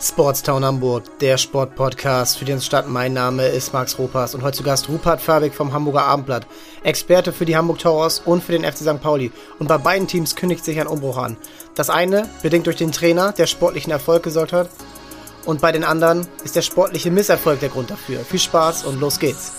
Sportstown Hamburg, der Sportpodcast für den Stadt. Mein Name ist Max Ropas und heute zu Gast Rupert Fabik vom Hamburger Abendblatt, Experte für die Hamburg Towers und für den FC St. Pauli. Und bei beiden Teams kündigt sich ein Umbruch an. Das eine bedingt durch den Trainer, der sportlichen Erfolg gesorgt hat, und bei den anderen ist der sportliche Misserfolg der Grund dafür. Viel Spaß und los geht's.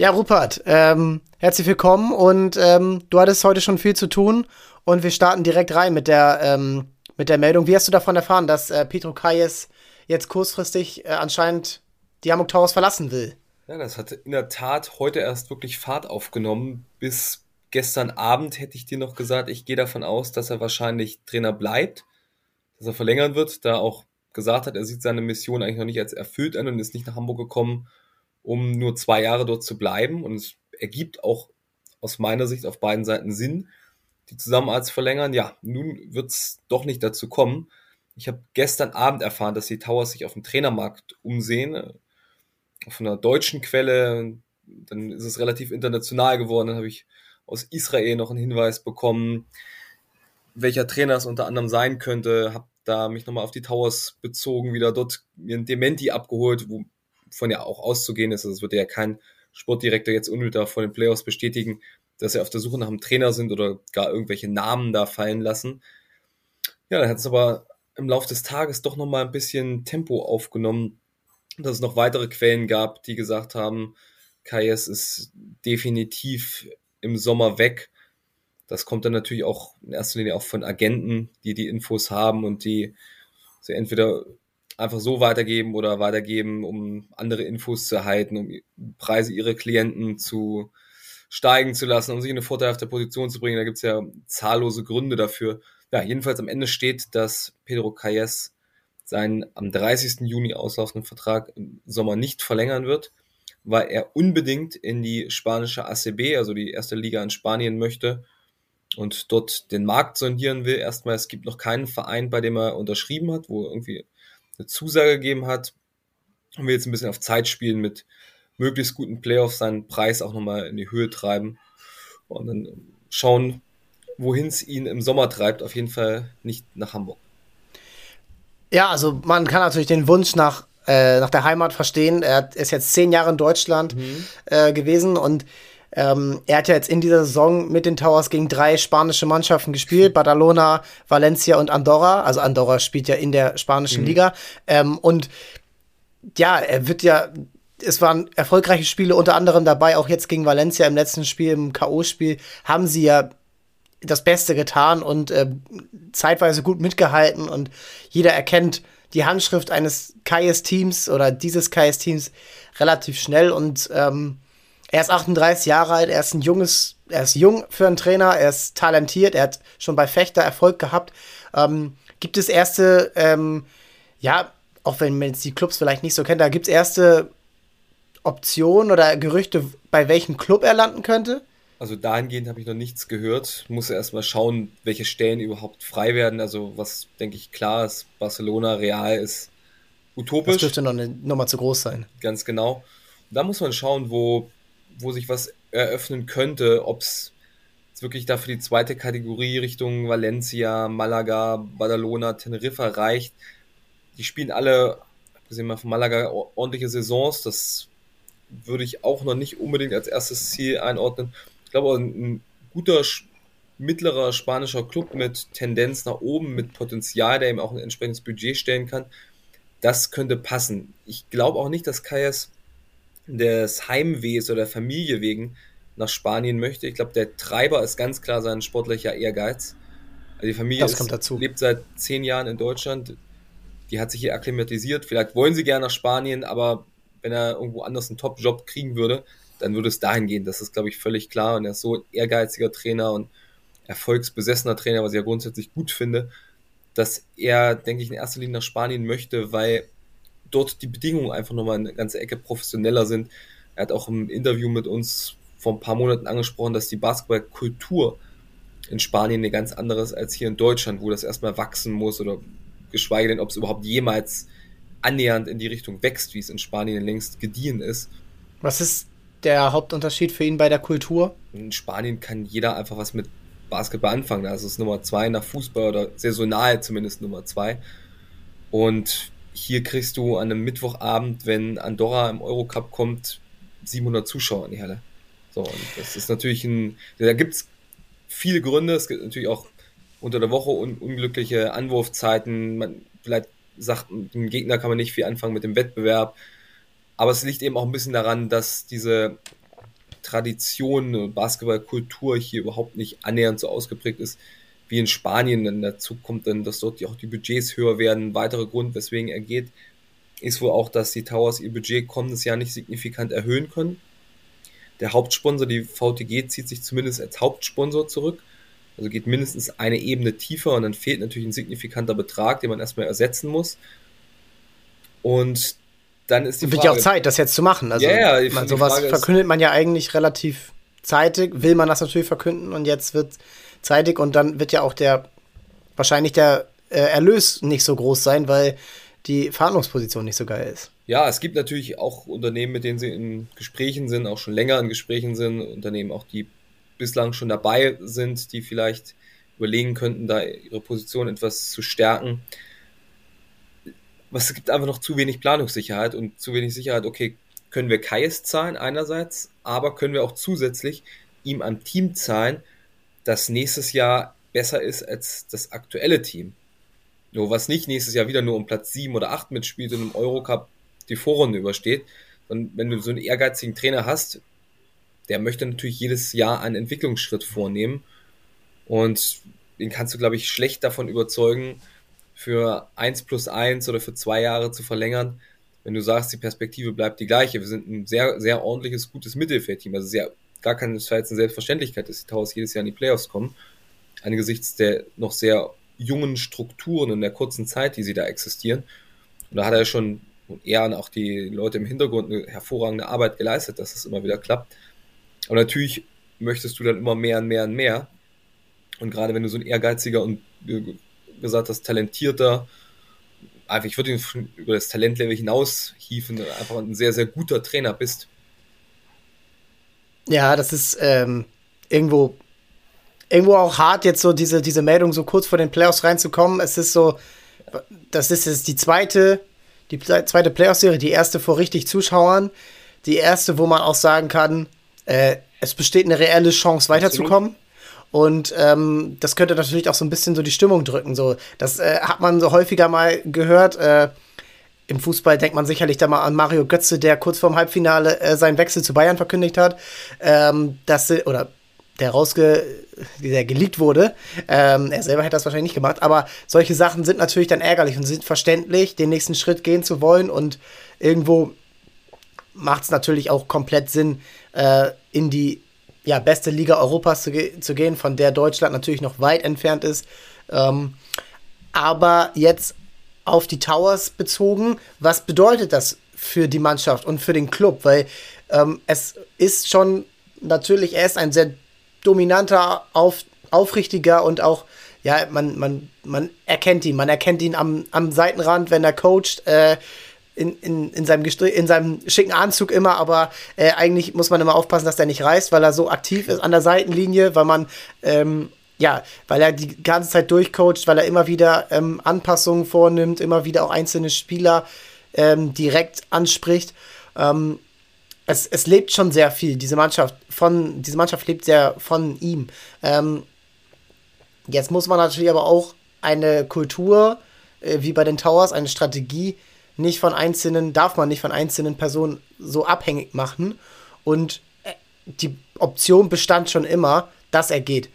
Ja, Rupert, ähm, herzlich willkommen und ähm, du hattest heute schon viel zu tun und wir starten direkt rein mit der, ähm, mit der Meldung. Wie hast du davon erfahren, dass äh, Petro Kayes jetzt kurzfristig äh, anscheinend die Hamburg Towers verlassen will? Ja, das hat in der Tat heute erst wirklich Fahrt aufgenommen. Bis gestern Abend hätte ich dir noch gesagt, ich gehe davon aus, dass er wahrscheinlich Trainer bleibt, dass er verlängern wird, da auch gesagt hat, er sieht seine Mission eigentlich noch nicht als erfüllt an und ist nicht nach Hamburg gekommen, um nur zwei Jahre dort zu bleiben. Und es ergibt auch aus meiner Sicht auf beiden Seiten Sinn, die Zusammenarbeit zu verlängern. Ja, nun wird es doch nicht dazu kommen. Ich habe gestern Abend erfahren, dass die Towers sich auf dem Trainermarkt umsehen. Äh, von einer deutschen Quelle. Dann ist es relativ international geworden. Dann habe ich aus Israel noch einen Hinweis bekommen, welcher Trainer es unter anderem sein könnte. Habe da mich nochmal auf die Towers bezogen, wieder dort mir ein Dementi abgeholt, wo von ja auch auszugehen ist, also es wird ja kein Sportdirektor jetzt unmittelbar vor den Playoffs bestätigen, dass sie auf der Suche nach einem Trainer sind oder gar irgendwelche Namen da fallen lassen. Ja, dann hat es aber im Laufe des Tages doch nochmal ein bisschen Tempo aufgenommen, dass es noch weitere Quellen gab, die gesagt haben, Kayes ist definitiv im Sommer weg. Das kommt dann natürlich auch in erster Linie auch von Agenten, die die Infos haben und die sie entweder einfach so weitergeben oder weitergeben, um andere Infos zu erhalten, um Preise ihrer Klienten zu steigen zu lassen, um sich in eine vorteilhafte Position zu bringen. Da gibt es ja zahllose Gründe dafür. Ja, jedenfalls am Ende steht, dass Pedro Calles seinen am 30. Juni auslaufenden Vertrag im Sommer nicht verlängern wird, weil er unbedingt in die spanische ACB, also die erste Liga in Spanien möchte und dort den Markt sondieren will. Erstmal, es gibt noch keinen Verein, bei dem er unterschrieben hat, wo irgendwie eine Zusage gegeben hat und wir jetzt ein bisschen auf Zeit spielen mit möglichst guten Playoffs seinen Preis auch nochmal in die Höhe treiben und dann schauen, wohin es ihn im Sommer treibt. Auf jeden Fall nicht nach Hamburg. Ja, also man kann natürlich den Wunsch nach, äh, nach der Heimat verstehen. Er ist jetzt zehn Jahre in Deutschland mhm. äh, gewesen und ähm, er hat ja jetzt in dieser Saison mit den Towers gegen drei spanische Mannschaften gespielt: Badalona, Valencia und Andorra. Also Andorra spielt ja in der spanischen mhm. Liga. Ähm, und ja, er wird ja. Es waren erfolgreiche Spiele unter anderem dabei, auch jetzt gegen Valencia im letzten Spiel, im K.O.-Spiel, haben sie ja das Beste getan und äh, zeitweise gut mitgehalten und jeder erkennt die Handschrift eines Kais-Teams oder dieses Kais-Teams relativ schnell und ähm, er ist 38 Jahre alt, er ist ein junges, er ist jung für einen Trainer, er ist talentiert, er hat schon bei Fechter Erfolg gehabt. Ähm, gibt es erste, ähm, ja, auch wenn man jetzt die Clubs vielleicht nicht so kennt, da gibt es erste Optionen oder Gerüchte, bei welchem Club er landen könnte? Also dahingehend habe ich noch nichts gehört. Muss erstmal schauen, welche Stellen überhaupt frei werden. Also was, denke ich, klar ist, Barcelona, Real ist utopisch. Das dürfte noch eine Nummer zu groß sein. Ganz genau. Da muss man schauen, wo wo sich was eröffnen könnte, ob es wirklich dafür die zweite Kategorie Richtung Valencia, Malaga, Badalona, Teneriffa reicht. Die spielen alle, abgesehen mal von Malaga, ordentliche Saisons. Das würde ich auch noch nicht unbedingt als erstes Ziel einordnen. Ich glaube, ein guter mittlerer spanischer Club mit Tendenz nach oben, mit Potenzial, der eben auch ein entsprechendes Budget stellen kann, das könnte passen. Ich glaube auch nicht, dass Kajas des Heimwehs oder der Familie wegen nach Spanien möchte. Ich glaube, der Treiber ist ganz klar sein sportlicher Ehrgeiz. Also die Familie ist, lebt seit zehn Jahren in Deutschland. Die hat sich hier akklimatisiert. Vielleicht wollen sie gerne nach Spanien, aber wenn er irgendwo anders einen Top-Job kriegen würde, dann würde es dahin gehen. Das ist, glaube ich, völlig klar. Und er ist so ein ehrgeiziger Trainer und erfolgsbesessener Trainer, was ich ja grundsätzlich gut finde, dass er, denke ich, in erster Linie nach Spanien möchte, weil dort die Bedingungen einfach nochmal eine ganze Ecke professioneller sind. Er hat auch im Interview mit uns vor ein paar Monaten angesprochen, dass die Basketballkultur in Spanien eine ganz andere ist als hier in Deutschland, wo das erstmal wachsen muss oder geschweige denn, ob es überhaupt jemals annähernd in die Richtung wächst, wie es in Spanien längst gediehen ist. Was ist der Hauptunterschied für ihn bei der Kultur? In Spanien kann jeder einfach was mit Basketball anfangen. Da ist es Nummer zwei nach Fußball oder saisonal zumindest Nummer zwei. Und hier kriegst du an einem Mittwochabend, wenn Andorra im Eurocup kommt, 700 Zuschauer in die Halle. So, und das ist natürlich ein, da gibt es viele Gründe. Es gibt natürlich auch unter der Woche un unglückliche Anwurfzeiten. Man, vielleicht sagt, dem Gegner kann man nicht viel anfangen mit dem Wettbewerb. Aber es liegt eben auch ein bisschen daran, dass diese Tradition, Basketballkultur hier überhaupt nicht annähernd so ausgeprägt ist wie in Spanien. Denn dazu kommt dann, dass dort auch die Budgets höher werden. Ein weiterer Grund, weswegen er geht, ist wohl auch, dass die Towers ihr Budget kommendes Jahr nicht signifikant erhöhen können. Der Hauptsponsor, die VTG, zieht sich zumindest als Hauptsponsor zurück. Also geht mindestens eine Ebene tiefer und dann fehlt natürlich ein signifikanter Betrag, den man erstmal ersetzen muss. Und dann ist die Frage. Wird ja auch Zeit, das jetzt zu machen. Also, ja, ja, man, sowas verkündet man ja eigentlich relativ zeitig, will man das natürlich verkünden und jetzt wird zeitig und dann wird ja auch der, wahrscheinlich der äh, Erlös nicht so groß sein, weil die Verhandlungsposition nicht so geil ist. Ja, es gibt natürlich auch Unternehmen, mit denen sie in Gesprächen sind, auch schon länger in Gesprächen sind, Unternehmen auch, die bislang schon dabei sind, die vielleicht überlegen könnten, da ihre Position etwas zu stärken. Aber es gibt einfach noch zu wenig Planungssicherheit und zu wenig Sicherheit, okay, können wir Kais zahlen einerseits, aber können wir auch zusätzlich ihm ein Team zahlen, das nächstes Jahr besser ist als das aktuelle Team. Nur was nicht nächstes Jahr wieder nur um Platz 7 oder 8 mitspielt und im Eurocup die Vorrunde übersteht. Und wenn du so einen ehrgeizigen Trainer hast, der möchte natürlich jedes Jahr einen Entwicklungsschritt vornehmen. Und den kannst du, glaube ich, schlecht davon überzeugen, für 1 plus 1 oder für zwei Jahre zu verlängern, wenn du sagst, die Perspektive bleibt die gleiche. Wir sind ein sehr, sehr ordentliches, gutes Mittelfeldteam. Also sehr, gar keine eine Selbstverständlichkeit, dass die Towers jedes Jahr in die Playoffs kommen. Angesichts der noch sehr jungen Strukturen in der kurzen Zeit, die sie da existieren. Und da hat er schon und er und auch die Leute im Hintergrund eine hervorragende Arbeit geleistet, dass es immer wieder klappt. Aber natürlich möchtest du dann immer mehr und mehr und mehr. Und gerade wenn du so ein ehrgeiziger und wie gesagt hast, talentierter, einfach, ich würde ihn über das Talentlevel hinaus hieven, einfach ein sehr, sehr guter Trainer bist. Ja, das ist ähm, irgendwo, irgendwo auch hart, jetzt so diese, diese Meldung so kurz vor den Playoffs reinzukommen. Es ist so, das ist jetzt die zweite, die zweite Playoff-Serie, die erste vor richtig Zuschauern. Die erste, wo man auch sagen kann, äh, es besteht eine reelle Chance weiterzukommen. Und ähm, das könnte natürlich auch so ein bisschen so die Stimmung drücken. So, das äh, hat man so häufiger mal gehört. Äh, Im Fußball denkt man sicherlich da mal an Mario Götze, der kurz vorm Halbfinale äh, seinen Wechsel zu Bayern verkündigt hat. Ähm, das, oder der rausge, der geleakt wurde. Ähm, er selber hätte das wahrscheinlich nicht gemacht, aber solche Sachen sind natürlich dann ärgerlich und sind verständlich, den nächsten Schritt gehen zu wollen und irgendwo macht es natürlich auch komplett Sinn, äh, in die ja, beste Liga Europas zu, ge zu, gehen, von der Deutschland natürlich noch weit entfernt ist. Ähm, aber jetzt auf die Towers bezogen, was bedeutet das für die Mannschaft und für den Club? Weil ähm, es ist schon natürlich, er ist ein sehr dominanter, auf, aufrichtiger und auch, ja, man, man, man erkennt ihn. Man erkennt ihn am, am Seitenrand, wenn er coacht. Äh, in, in, in, seinem, in seinem schicken Anzug immer, aber äh, eigentlich muss man immer aufpassen, dass der nicht reißt, weil er so aktiv ist an der Seitenlinie, weil man, ähm, ja, weil er die ganze Zeit durchcoacht, weil er immer wieder ähm, Anpassungen vornimmt, immer wieder auch einzelne Spieler ähm, direkt anspricht. Ähm, es, es lebt schon sehr viel, diese Mannschaft von, diese Mannschaft lebt sehr von ihm. Ähm, jetzt muss man natürlich aber auch eine Kultur, äh, wie bei den Towers, eine Strategie nicht von einzelnen, darf man nicht von einzelnen Personen so abhängig machen. Und äh, die Option bestand schon immer, dass er geht.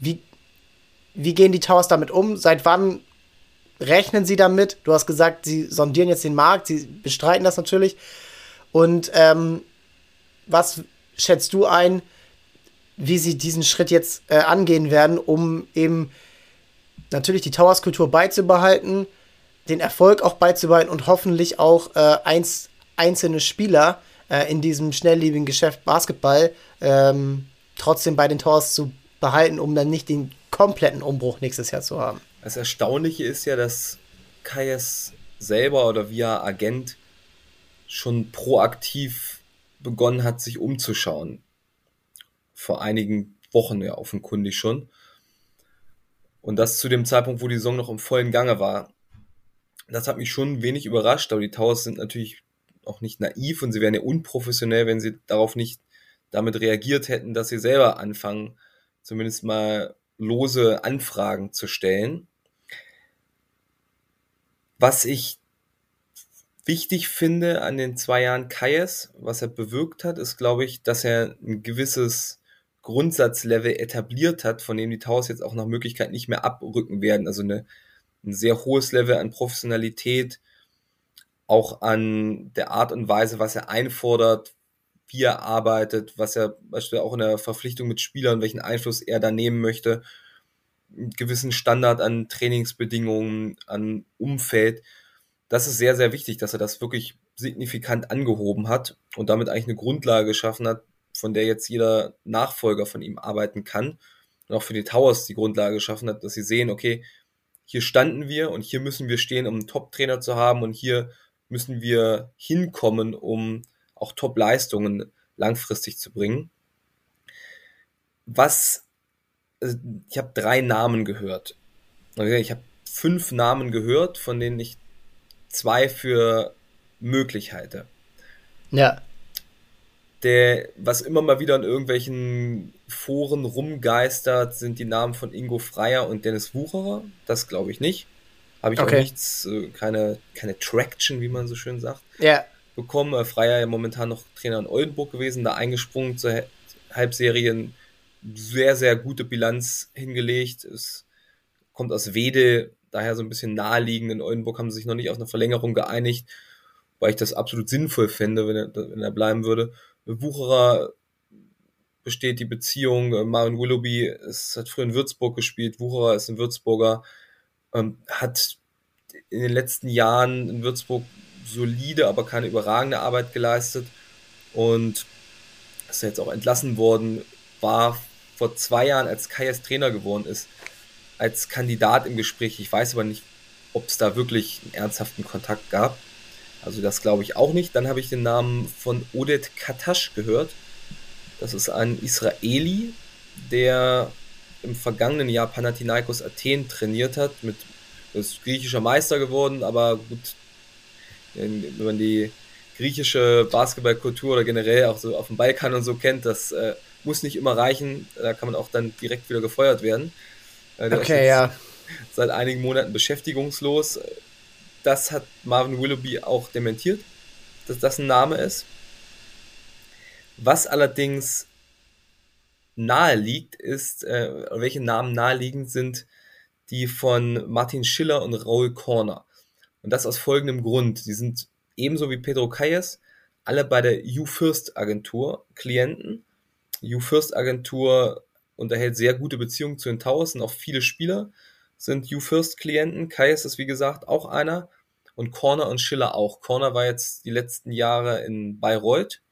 Wie, wie gehen die Towers damit um? Seit wann rechnen sie damit? Du hast gesagt, sie sondieren jetzt den Markt, sie bestreiten das natürlich. Und ähm, was schätzt du ein, wie sie diesen Schritt jetzt äh, angehen werden, um eben natürlich die Towers-Kultur beizubehalten, den Erfolg auch beizubehalten und hoffentlich auch äh, eins, einzelne Spieler äh, in diesem schnelllebigen Geschäft Basketball ähm, trotzdem bei den Towers zu behalten, um dann nicht den kompletten Umbruch nächstes Jahr zu haben. Das Erstaunliche ist ja, dass Kayas selber oder via Agent schon proaktiv begonnen hat, sich umzuschauen. Vor einigen Wochen ja offenkundig schon. Und das zu dem Zeitpunkt, wo die Saison noch im vollen Gange war. Das hat mich schon wenig überrascht, aber die Towers sind natürlich auch nicht naiv und sie wären ja unprofessionell, wenn sie darauf nicht damit reagiert hätten, dass sie selber anfangen, zumindest mal lose Anfragen zu stellen. Was ich wichtig finde an den zwei Jahren Kayes, was er bewirkt hat, ist, glaube ich, dass er ein gewisses Grundsatzlevel etabliert hat, von dem die Towers jetzt auch nach Möglichkeit nicht mehr abrücken werden. Also eine, ein sehr hohes Level an Professionalität, auch an der Art und Weise, was er einfordert, wie er arbeitet, was er beispielsweise auch in der Verpflichtung mit Spielern, welchen Einfluss er da nehmen möchte, einen gewissen Standard an Trainingsbedingungen, an Umfeld. Das ist sehr, sehr wichtig, dass er das wirklich signifikant angehoben hat und damit eigentlich eine Grundlage geschaffen hat, von der jetzt jeder Nachfolger von ihm arbeiten kann und auch für die Towers die Grundlage geschaffen hat, dass sie sehen, okay, hier standen wir und hier müssen wir stehen, um einen Top-Trainer zu haben und hier müssen wir hinkommen, um auch Top-Leistungen langfristig zu bringen. Was, also ich habe drei Namen gehört. Ich habe fünf Namen gehört, von denen ich zwei für möglich halte. Ja. Der, was immer mal wieder in irgendwelchen Foren rumgeistert, sind die Namen von Ingo Freier und Dennis Wucherer. Das glaube ich nicht. Habe ich okay. auch nichts, äh, keine, keine Traction, wie man so schön sagt. Ja bekommen. Äh, Freier ja momentan noch Trainer in Oldenburg gewesen, da eingesprungen zur Halbserien. Sehr, sehr gute Bilanz hingelegt. Es kommt aus Wedel, daher so ein bisschen naheliegend. In Oldenburg haben sie sich noch nicht auf eine Verlängerung geeinigt, weil ich das absolut sinnvoll fände, wenn er, wenn er bleiben würde. Wucherer besteht die Beziehung. Äh, Marvin Willoughby ist, hat früher in Würzburg gespielt. Wucherer ist ein Würzburger. Ähm, hat in den letzten Jahren in Würzburg solide, aber keine überragende Arbeit geleistet und ist jetzt auch entlassen worden, war vor zwei Jahren, als Kajas Trainer geworden ist, als Kandidat im Gespräch. Ich weiß aber nicht, ob es da wirklich einen ernsthaften Kontakt gab. Also das glaube ich auch nicht. Dann habe ich den Namen von Odet Katasch gehört. Das ist ein Israeli, der im vergangenen Jahr Panathinaikos Athen trainiert hat, mit ist griechischer Meister geworden, aber gut, wenn man die griechische Basketballkultur oder generell auch so auf dem Balkan und so kennt, das äh, muss nicht immer reichen. Da kann man auch dann direkt wieder gefeuert werden. Äh, okay, ja. Seit einigen Monaten beschäftigungslos. Das hat Marvin Willoughby auch dementiert, dass das ein Name ist. Was allerdings nahe liegt, ist, äh, welche Namen naheliegend sind, die von Martin Schiller und Raul Corner. Und das aus folgendem Grund. Sie sind ebenso wie Pedro Calles alle bei der U-First Agentur Klienten. U-First Agentur unterhält sehr gute Beziehungen zu den Towers und auch viele Spieler sind U-First Klienten. Calles ist wie gesagt auch einer und Corner und Schiller auch. Corner war jetzt die letzten Jahre in Bayreuth,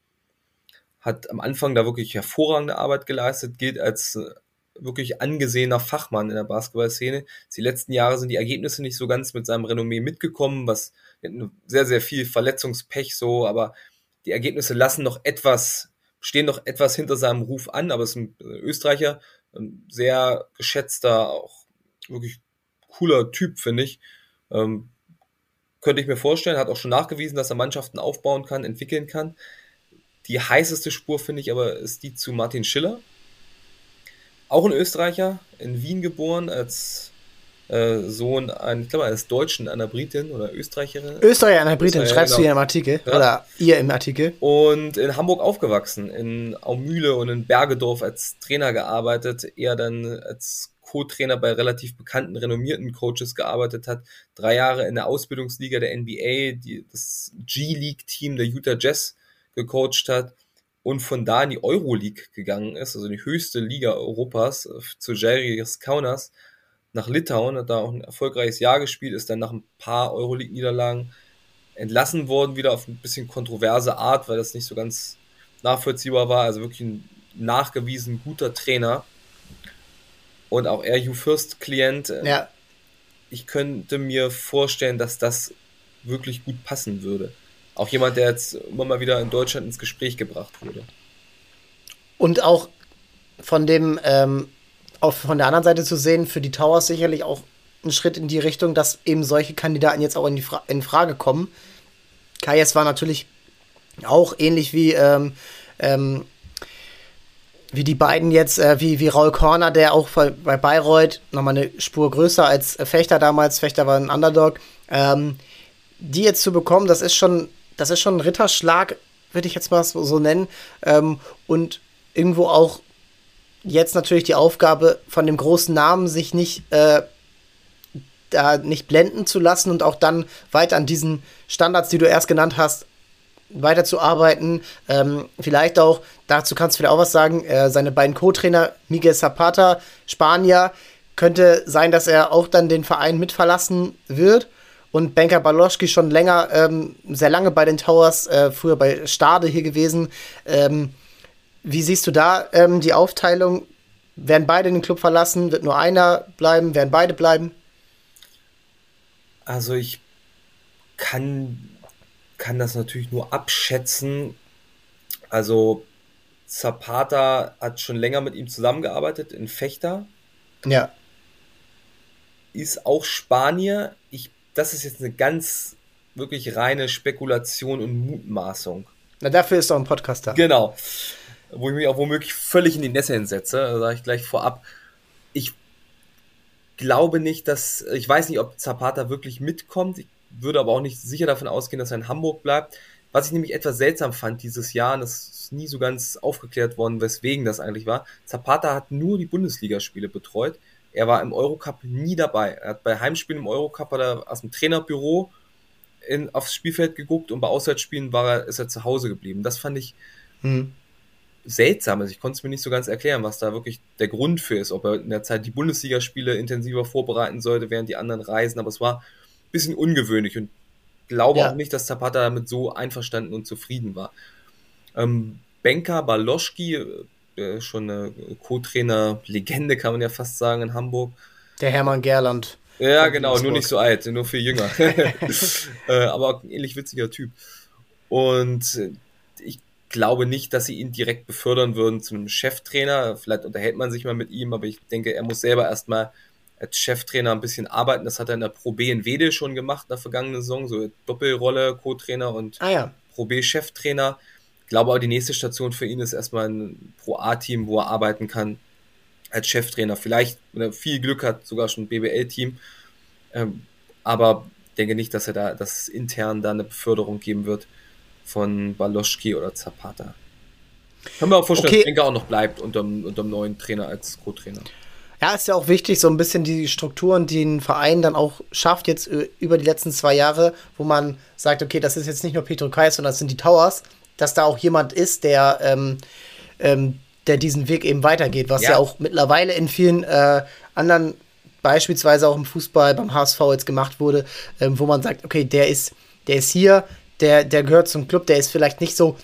hat am Anfang da wirklich hervorragende Arbeit geleistet, gilt als äh, wirklich angesehener Fachmann in der Basketballszene. Die letzten Jahre sind die Ergebnisse nicht so ganz mit seinem Renommee mitgekommen, was sehr, sehr viel Verletzungspech so, aber die Ergebnisse lassen noch etwas, stehen noch etwas hinter seinem Ruf an, aber es ist ein Österreicher, ein sehr geschätzter, auch wirklich cooler Typ, finde ich. Ähm, könnte ich mir vorstellen, hat auch schon nachgewiesen, dass er Mannschaften aufbauen kann, entwickeln kann. Die heißeste Spur, finde ich, aber ist die zu Martin Schiller, auch ein Österreicher, in Wien geboren, als äh, Sohn ein, ich glaube, eines Deutschen, einer Britin oder Österreicherin. Österreicher, einer Britin, Österreicher, schreibst genau. du hier im Artikel. Ja. Oder ihr im Artikel. Und in Hamburg aufgewachsen, in Aumühle und in Bergedorf als Trainer gearbeitet, eher dann als Co-Trainer bei relativ bekannten, renommierten Coaches gearbeitet hat, drei Jahre in der Ausbildungsliga der NBA, die, das G-League-Team der Utah Jazz gecoacht hat und von da in die Euroleague gegangen ist, also die höchste Liga Europas, äh, zu Žalgiris Kaunas nach Litauen, hat da auch ein erfolgreiches Jahr gespielt, ist dann nach ein paar Euroleague-Niederlagen entlassen worden, wieder auf ein bisschen kontroverse Art, weil das nicht so ganz nachvollziehbar war. Also wirklich ein nachgewiesen guter Trainer. Und auch er U-First-Klient. Äh, ja. Ich könnte mir vorstellen, dass das wirklich gut passen würde. Auch jemand, der jetzt immer mal wieder in Deutschland ins Gespräch gebracht wurde. Und auch von dem, ähm, auch von der anderen Seite zu sehen, für die Towers sicherlich auch ein Schritt in die Richtung, dass eben solche Kandidaten jetzt auch in, die Fra in Frage kommen. Kajes war natürlich auch ähnlich wie, ähm, ähm, wie die beiden jetzt, äh, wie, wie Raul Korner, der auch bei, bei Bayreuth nochmal eine Spur größer als Fechter damals, Fechter war ein Underdog, ähm, die jetzt zu bekommen, das ist schon, das ist schon ein Ritterschlag, würde ich jetzt mal so, nennen. Ähm, und irgendwo auch jetzt natürlich die Aufgabe von dem großen Namen, sich nicht äh, da nicht blenden zu lassen und auch dann weiter an diesen Standards, die du erst genannt hast, weiterzuarbeiten. Ähm, vielleicht auch, dazu kannst du vielleicht auch was sagen, äh, seine beiden Co-Trainer, Miguel Zapata, Spanier, könnte sein, dass er auch dann den Verein mitverlassen wird. Und Benker Baloschki schon länger, ähm, sehr lange bei den Towers, äh, früher bei Stade hier gewesen. Ähm, wie siehst du da ähm, die Aufteilung? Werden beide den Club verlassen? Wird nur einer bleiben? Werden beide bleiben? Also ich kann, kann das natürlich nur abschätzen. Also Zapata hat schon länger mit ihm zusammengearbeitet in Fechter. Ja. Ist auch Spanier. Ich, das ist jetzt eine ganz wirklich reine Spekulation und Mutmaßung. Na, dafür ist doch ein Podcast da. Genau wo ich mich auch womöglich völlig in die Nässe hinsetze, sage ich gleich vorab. Ich glaube nicht, dass, ich weiß nicht, ob Zapata wirklich mitkommt, ich würde aber auch nicht sicher davon ausgehen, dass er in Hamburg bleibt. Was ich nämlich etwas seltsam fand dieses Jahr, und das ist nie so ganz aufgeklärt worden, weswegen das eigentlich war, Zapata hat nur die Bundesligaspiele betreut. Er war im Eurocup nie dabei. Er hat bei Heimspielen im Eurocup hat er aus dem Trainerbüro in, aufs Spielfeld geguckt und bei Auswärtsspielen war er, ist er zu Hause geblieben. Das fand ich hm seltsam ist. Ich konnte es mir nicht so ganz erklären, was da wirklich der Grund für ist. Ob er in der Zeit die Bundesligaspiele intensiver vorbereiten sollte, während die anderen reisen. Aber es war ein bisschen ungewöhnlich und glaube ja. auch nicht, dass Zapata damit so einverstanden und zufrieden war. Ähm, Benka Baloschki, äh, schon eine Co-Trainer-Legende, kann man ja fast sagen, in Hamburg. Der Hermann Gerland. Ja, genau, nur nicht so alt, nur viel jünger. äh, aber ein ähnlich witziger Typ. Und ich glaube nicht, dass sie ihn direkt befördern würden zu einem Cheftrainer. Vielleicht unterhält man sich mal mit ihm, aber ich denke, er muss selber erstmal als Cheftrainer ein bisschen arbeiten. Das hat er in der Pro B in Wede schon gemacht in der vergangenen Saison, so Doppelrolle, Co-Trainer und ah, ja. Pro B Cheftrainer. Ich glaube auch, die nächste Station für ihn ist erstmal ein Pro A-Team, wo er arbeiten kann als Cheftrainer. Vielleicht, wenn er viel Glück hat, sogar schon ein BBL-Team. Ähm, aber denke nicht, dass er da, dass es intern da eine Beförderung geben wird von Baloschki oder Zapata. Können wir auch vorstellen, okay. dass Enker auch noch bleibt unter, unter dem neuen Trainer als Co-Trainer. Ja, ist ja auch wichtig, so ein bisschen die Strukturen, die ein Verein dann auch schafft, jetzt über die letzten zwei Jahre, wo man sagt, okay, das ist jetzt nicht nur Petro Kais, sondern das sind die Towers, dass da auch jemand ist, der, ähm, ähm, der diesen Weg eben weitergeht, was ja, ja auch mittlerweile in vielen äh, anderen, beispielsweise auch im Fußball beim HSV jetzt gemacht wurde, ähm, wo man sagt, okay, der ist, der ist hier, der, der gehört zum Club, der ist vielleicht nicht so,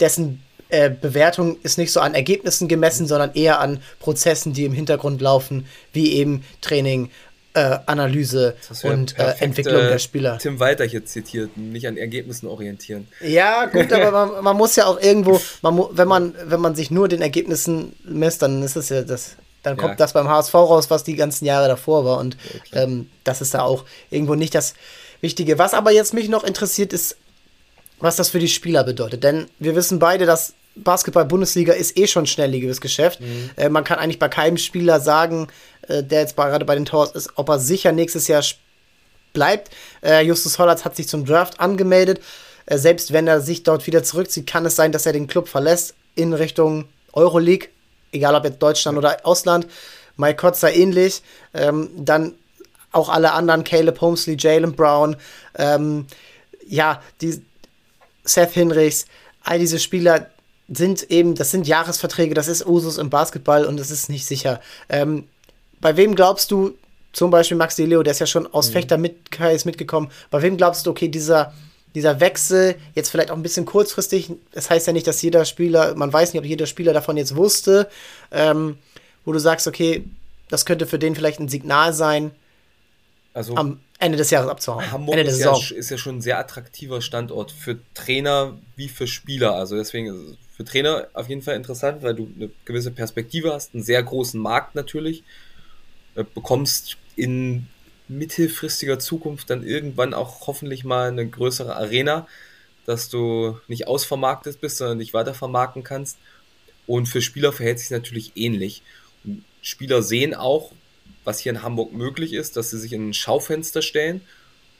dessen äh, Bewertung ist nicht so an Ergebnissen gemessen, sondern eher an Prozessen, die im Hintergrund laufen, wie eben Training, äh, Analyse und äh, Entwicklung der Spieler. Tim Walter hier zitiert, nicht an Ergebnissen orientieren. Ja, gut, aber man, man, muss ja auch irgendwo, man, wenn, man, wenn man sich nur den Ergebnissen misst, dann ist es ja das, dann kommt ja. das beim HSV raus, was die ganzen Jahre davor war. Und okay. ähm, das ist da auch irgendwo nicht das Wichtige. Was aber jetzt mich noch interessiert, ist was das für die Spieler bedeutet. Denn wir wissen beide, dass Basketball-Bundesliga ist eh schon ein schnelllebiges Geschäft. Mhm. Äh, man kann eigentlich bei keinem Spieler sagen, äh, der jetzt gerade bei den Towers ist, ob er sicher nächstes Jahr bleibt. Äh, Justus Hollatz hat sich zum Draft angemeldet. Äh, selbst wenn er sich dort wieder zurückzieht, kann es sein, dass er den Club verlässt in Richtung Euroleague, egal ob jetzt Deutschland oder Ausland. Mike Kotzer ähnlich. Ähm, dann auch alle anderen, Caleb Holmesley, Jalen Brown. Ähm, ja, die, Seth Hinrichs, all diese Spieler sind eben, das sind Jahresverträge, das ist Usus im Basketball und es ist nicht sicher. Ähm, bei wem glaubst du, zum Beispiel Max Leo, der ist ja schon aus mhm. Fechter mit, ist mitgekommen, bei wem glaubst du, okay, dieser, dieser Wechsel, jetzt vielleicht auch ein bisschen kurzfristig, das heißt ja nicht, dass jeder Spieler, man weiß nicht, ob jeder Spieler davon jetzt wusste, ähm, wo du sagst, okay, das könnte für den vielleicht ein Signal sein, also am Ende des Jahres abzuhauen. Hamburg Ende ist, ja, ist ja schon ein sehr attraktiver Standort für Trainer wie für Spieler. Also deswegen für Trainer auf jeden Fall interessant, weil du eine gewisse Perspektive hast, einen sehr großen Markt natürlich, äh, bekommst in mittelfristiger Zukunft dann irgendwann auch hoffentlich mal eine größere Arena, dass du nicht ausvermarktet bist, sondern dich weiter vermarkten kannst. Und für Spieler verhält sich natürlich ähnlich. Und Spieler sehen auch, was hier in Hamburg möglich ist, dass sie sich in ein Schaufenster stellen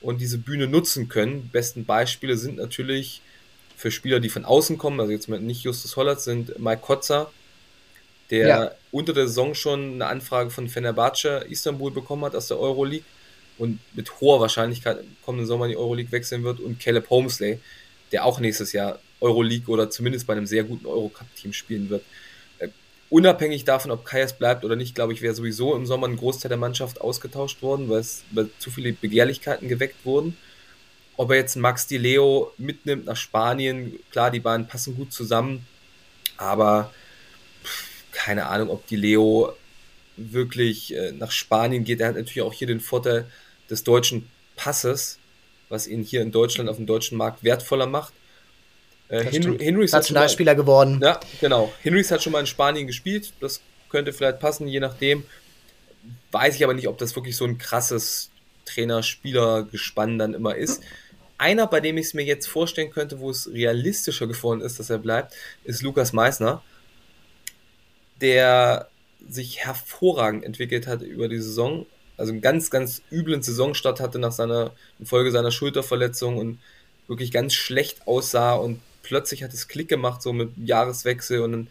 und diese Bühne nutzen können. Die besten Beispiele sind natürlich für Spieler, die von außen kommen, also jetzt nicht Justus Hollert, sind Mike Kotzer, der ja. unter der Saison schon eine Anfrage von Fenerbahce Istanbul bekommen hat aus der Euroleague und mit hoher Wahrscheinlichkeit im kommenden Sommer in die Euroleague wechseln wird und Caleb Homesley, der auch nächstes Jahr Euroleague oder zumindest bei einem sehr guten Eurocup-Team spielen wird unabhängig davon, ob Kayas bleibt oder nicht, glaube ich, wäre sowieso im Sommer ein Großteil der Mannschaft ausgetauscht worden, weil es weil zu viele Begehrlichkeiten geweckt wurden. Ob er jetzt Max Di Leo mitnimmt nach Spanien, klar, die beiden passen gut zusammen, aber keine Ahnung, ob Di Leo wirklich äh, nach Spanien geht. Er hat natürlich auch hier den Vorteil des deutschen Passes, was ihn hier in Deutschland auf dem deutschen Markt wertvoller macht. Äh, Henry, Henrys Nationalspieler mal, geworden. Ja, genau. Henrys hat schon mal in Spanien gespielt. Das könnte vielleicht passen, je nachdem. Weiß ich aber nicht, ob das wirklich so ein krasses Trainer-Spieler-Gespann dann immer ist. Einer, bei dem ich es mir jetzt vorstellen könnte, wo es realistischer geworden ist, dass er bleibt, ist Lukas Meissner, der sich hervorragend entwickelt hat über die Saison. Also einen ganz, ganz üblen Saisonstart hatte nach seiner Folge seiner Schulterverletzung und wirklich ganz schlecht aussah und plötzlich hat es Klick gemacht, so mit Jahreswechsel und dann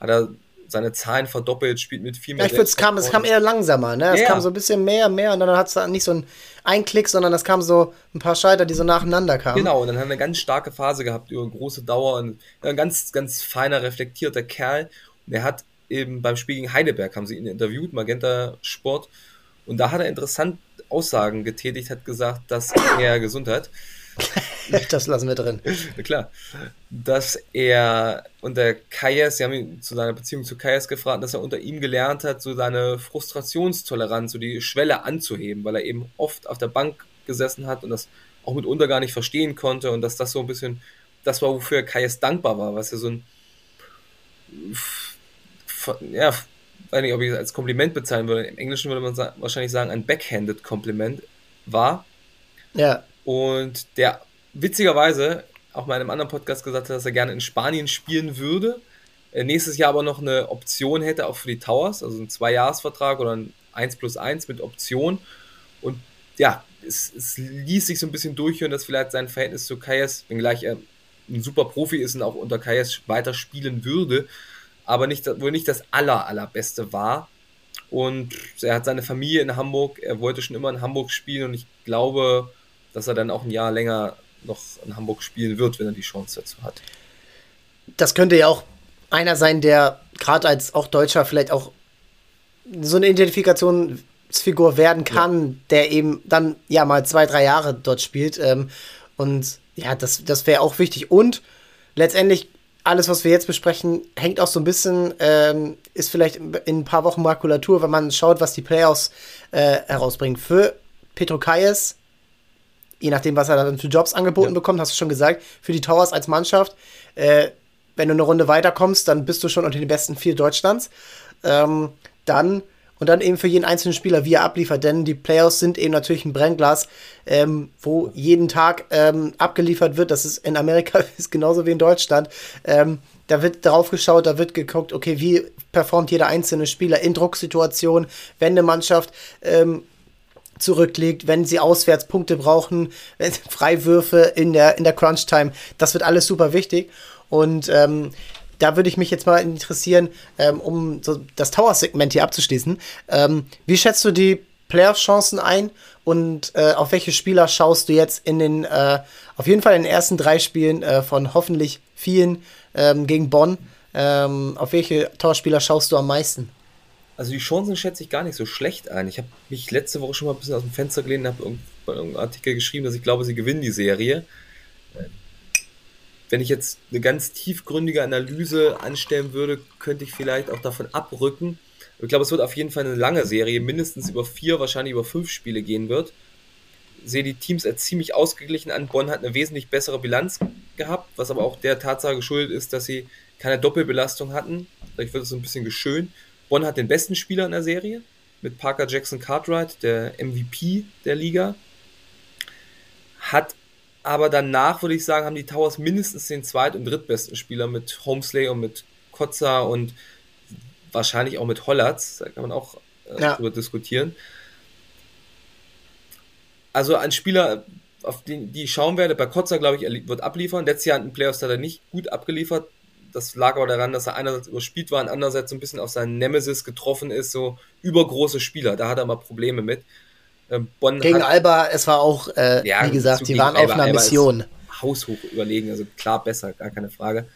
hat er seine Zahlen verdoppelt, spielt mit viel mehr. Ja, ich finde, es kam, es kam eher langsamer, ne? Es ja. kam so ein bisschen mehr, mehr und dann hat es nicht so ein, ein Klick, sondern es kam so ein paar Scheiter, die so nacheinander kamen. Genau, und dann hat er eine ganz starke Phase gehabt über große Dauer und ein ganz, ganz feiner, reflektierter Kerl. Und er hat eben beim Spiel gegen Heidelberg, haben sie ihn interviewt, Magenta Sport, und da hat er interessant Aussagen getätigt, hat gesagt, dass er Gesundheit das lassen wir drin. Klar. Dass er unter Kayas, sie haben ihn zu seiner Beziehung zu Kayas gefragt, dass er unter ihm gelernt hat, so seine Frustrationstoleranz, so die Schwelle anzuheben, weil er eben oft auf der Bank gesessen hat und das auch mitunter gar nicht verstehen konnte und dass das so ein bisschen das war, wofür Kayas dankbar war, was er so ein ja, weiß nicht, ob ich es als Kompliment bezeichnen würde. Im Englischen würde man wahrscheinlich sagen, ein backhanded Kompliment war. Ja. Und der witzigerweise auch mal in einem anderen Podcast gesagt hat, dass er gerne in Spanien spielen würde. Äh, nächstes Jahr aber noch eine Option hätte, auch für die Towers, also ein Zwei-Jahres-Vertrag oder ein 1 plus 1 mit Option. Und ja, es, es ließ sich so ein bisschen durchhören, dass vielleicht sein Verhältnis zu Kayas, wenngleich er ein super Profi ist und auch unter Kayas weiter spielen würde, aber nicht, wohl nicht das aller, allerbeste war. Und er hat seine Familie in Hamburg, er wollte schon immer in Hamburg spielen und ich glaube, dass er dann auch ein Jahr länger noch in Hamburg spielen wird, wenn er die Chance dazu hat. Das könnte ja auch einer sein, der gerade als auch Deutscher vielleicht auch so eine Identifikationsfigur werden kann, ja. der eben dann ja mal zwei, drei Jahre dort spielt. Ähm, und ja, das, das wäre auch wichtig. Und letztendlich alles, was wir jetzt besprechen, hängt auch so ein bisschen, ähm, ist vielleicht in ein paar Wochen Makulatur, wenn man schaut, was die Playoffs äh, herausbringen. Für Petro Kayes je nachdem, was er dann für Jobs angeboten ja. bekommt, hast du schon gesagt, für die Towers als Mannschaft. Äh, wenn du eine Runde weiterkommst, dann bist du schon unter den besten vier Deutschlands. Ähm, dann und dann eben für jeden einzelnen Spieler, wie er abliefert, denn die Playoffs sind eben natürlich ein Brennglas, ähm, wo jeden Tag ähm, abgeliefert wird. Das ist in Amerika ist genauso wie in Deutschland. Ähm, da wird drauf geschaut, da wird geguckt, okay, wie performt jeder einzelne Spieler in Drucksituationen, wenn eine Mannschaft zurückliegt, wenn sie Auswärtspunkte brauchen, Freiwürfe in der, in der Crunch-Time. Das wird alles super wichtig. Und ähm, da würde ich mich jetzt mal interessieren, ähm, um so das Tower-Segment hier abzuschließen. Ähm, wie schätzt du die Playoff-Chancen ein und äh, auf welche Spieler schaust du jetzt in den, äh, auf jeden Fall in den ersten drei Spielen äh, von hoffentlich vielen ähm, gegen Bonn? Ähm, auf welche Torspieler schaust du am meisten? Also die Chancen schätze ich gar nicht so schlecht ein. Ich habe mich letzte Woche schon mal ein bisschen aus dem Fenster gelehnt und habe bei irgendeinem Artikel geschrieben, dass ich glaube, sie gewinnen die Serie. Wenn ich jetzt eine ganz tiefgründige Analyse anstellen würde, könnte ich vielleicht auch davon abrücken. Ich glaube, es wird auf jeden Fall eine lange Serie, mindestens über vier, wahrscheinlich über fünf Spiele gehen wird. sehe die Teams als ziemlich ausgeglichen an. Bonn hat eine wesentlich bessere Bilanz gehabt, was aber auch der Tatsache geschuldet ist, dass sie keine Doppelbelastung hatten. Vielleicht wird es so ein bisschen geschönt. Bonn hat den besten Spieler in der Serie mit Parker Jackson Cartwright, der MVP der Liga. Hat aber danach, würde ich sagen, haben die Towers mindestens den zweit- und drittbesten Spieler mit Homesley und mit Kotzer und wahrscheinlich auch mit Hollatz. Da kann man auch äh, ja. drüber diskutieren. Also ein Spieler, auf den die ich schauen werde, bei Kotzer, glaube ich, wird abliefern. Letztes Jahr in den Playoffs hat er nicht gut abgeliefert. Das lag aber daran, dass er einerseits überspielt war und andererseits so ein bisschen auf seinen Nemesis getroffen ist, so übergroße Spieler. Da hat er mal Probleme mit. Ähm, Bonn Gegen hat, Alba, es war auch, äh, ja, wie gesagt, die waren Alba, auf einer Alba Mission. Haushoch überlegen, also klar besser, gar keine Frage.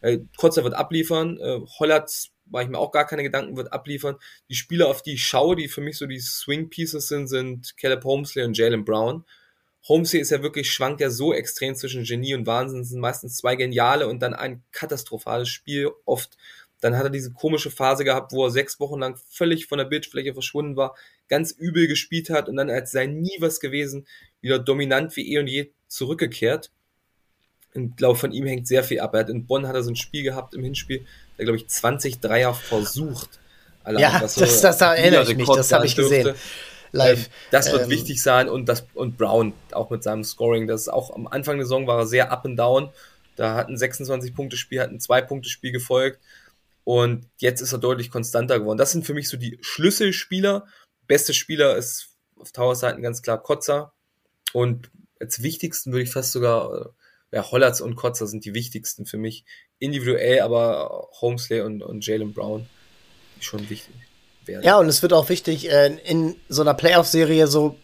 Äh, Kotzer wird abliefern, äh, Hollatz mache ich mir auch gar keine Gedanken, wird abliefern. Die Spieler, auf die ich schaue, die für mich so die Swing Pieces sind, sind Caleb Holmesley und Jalen Brown. Holmesley ist ja wirklich, schwankt ja so extrem zwischen Genie und Wahnsinn. Es sind meistens zwei geniale und dann ein katastrophales Spiel. Oft, dann hat er diese komische Phase gehabt, wo er sechs Wochen lang völlig von der Bildfläche verschwunden war, ganz übel gespielt hat und dann, als sei nie was gewesen, wieder dominant wie eh und je zurückgekehrt. Ich glaube, von ihm hängt sehr viel ab. Er hat in Bonn hat er so ein Spiel gehabt im Hinspiel, der glaube ich 20 Dreier versucht. Allein, ja, so das, das erinnere ich mich, das habe ich gesehen. Live. Ähm, das wird ähm, wichtig sein und das und Brown auch mit seinem Scoring, das ist auch am Anfang der Saison war er sehr up and down. Da hat ein 26 Punkte Spiel, hat ein 2 Punkte Spiel gefolgt und jetzt ist er deutlich konstanter geworden. Das sind für mich so die Schlüsselspieler. Beste Spieler ist auf Towers Seiten ganz klar Kotzer und als wichtigsten würde ich fast sogar äh, ja, Hollatz und Kotzer sind die wichtigsten für mich. Individuell, aber Homesley und, und Jalen Brown schon wichtig werden. Ja, und es wird auch wichtig, äh, in so einer Playoff-Serie so,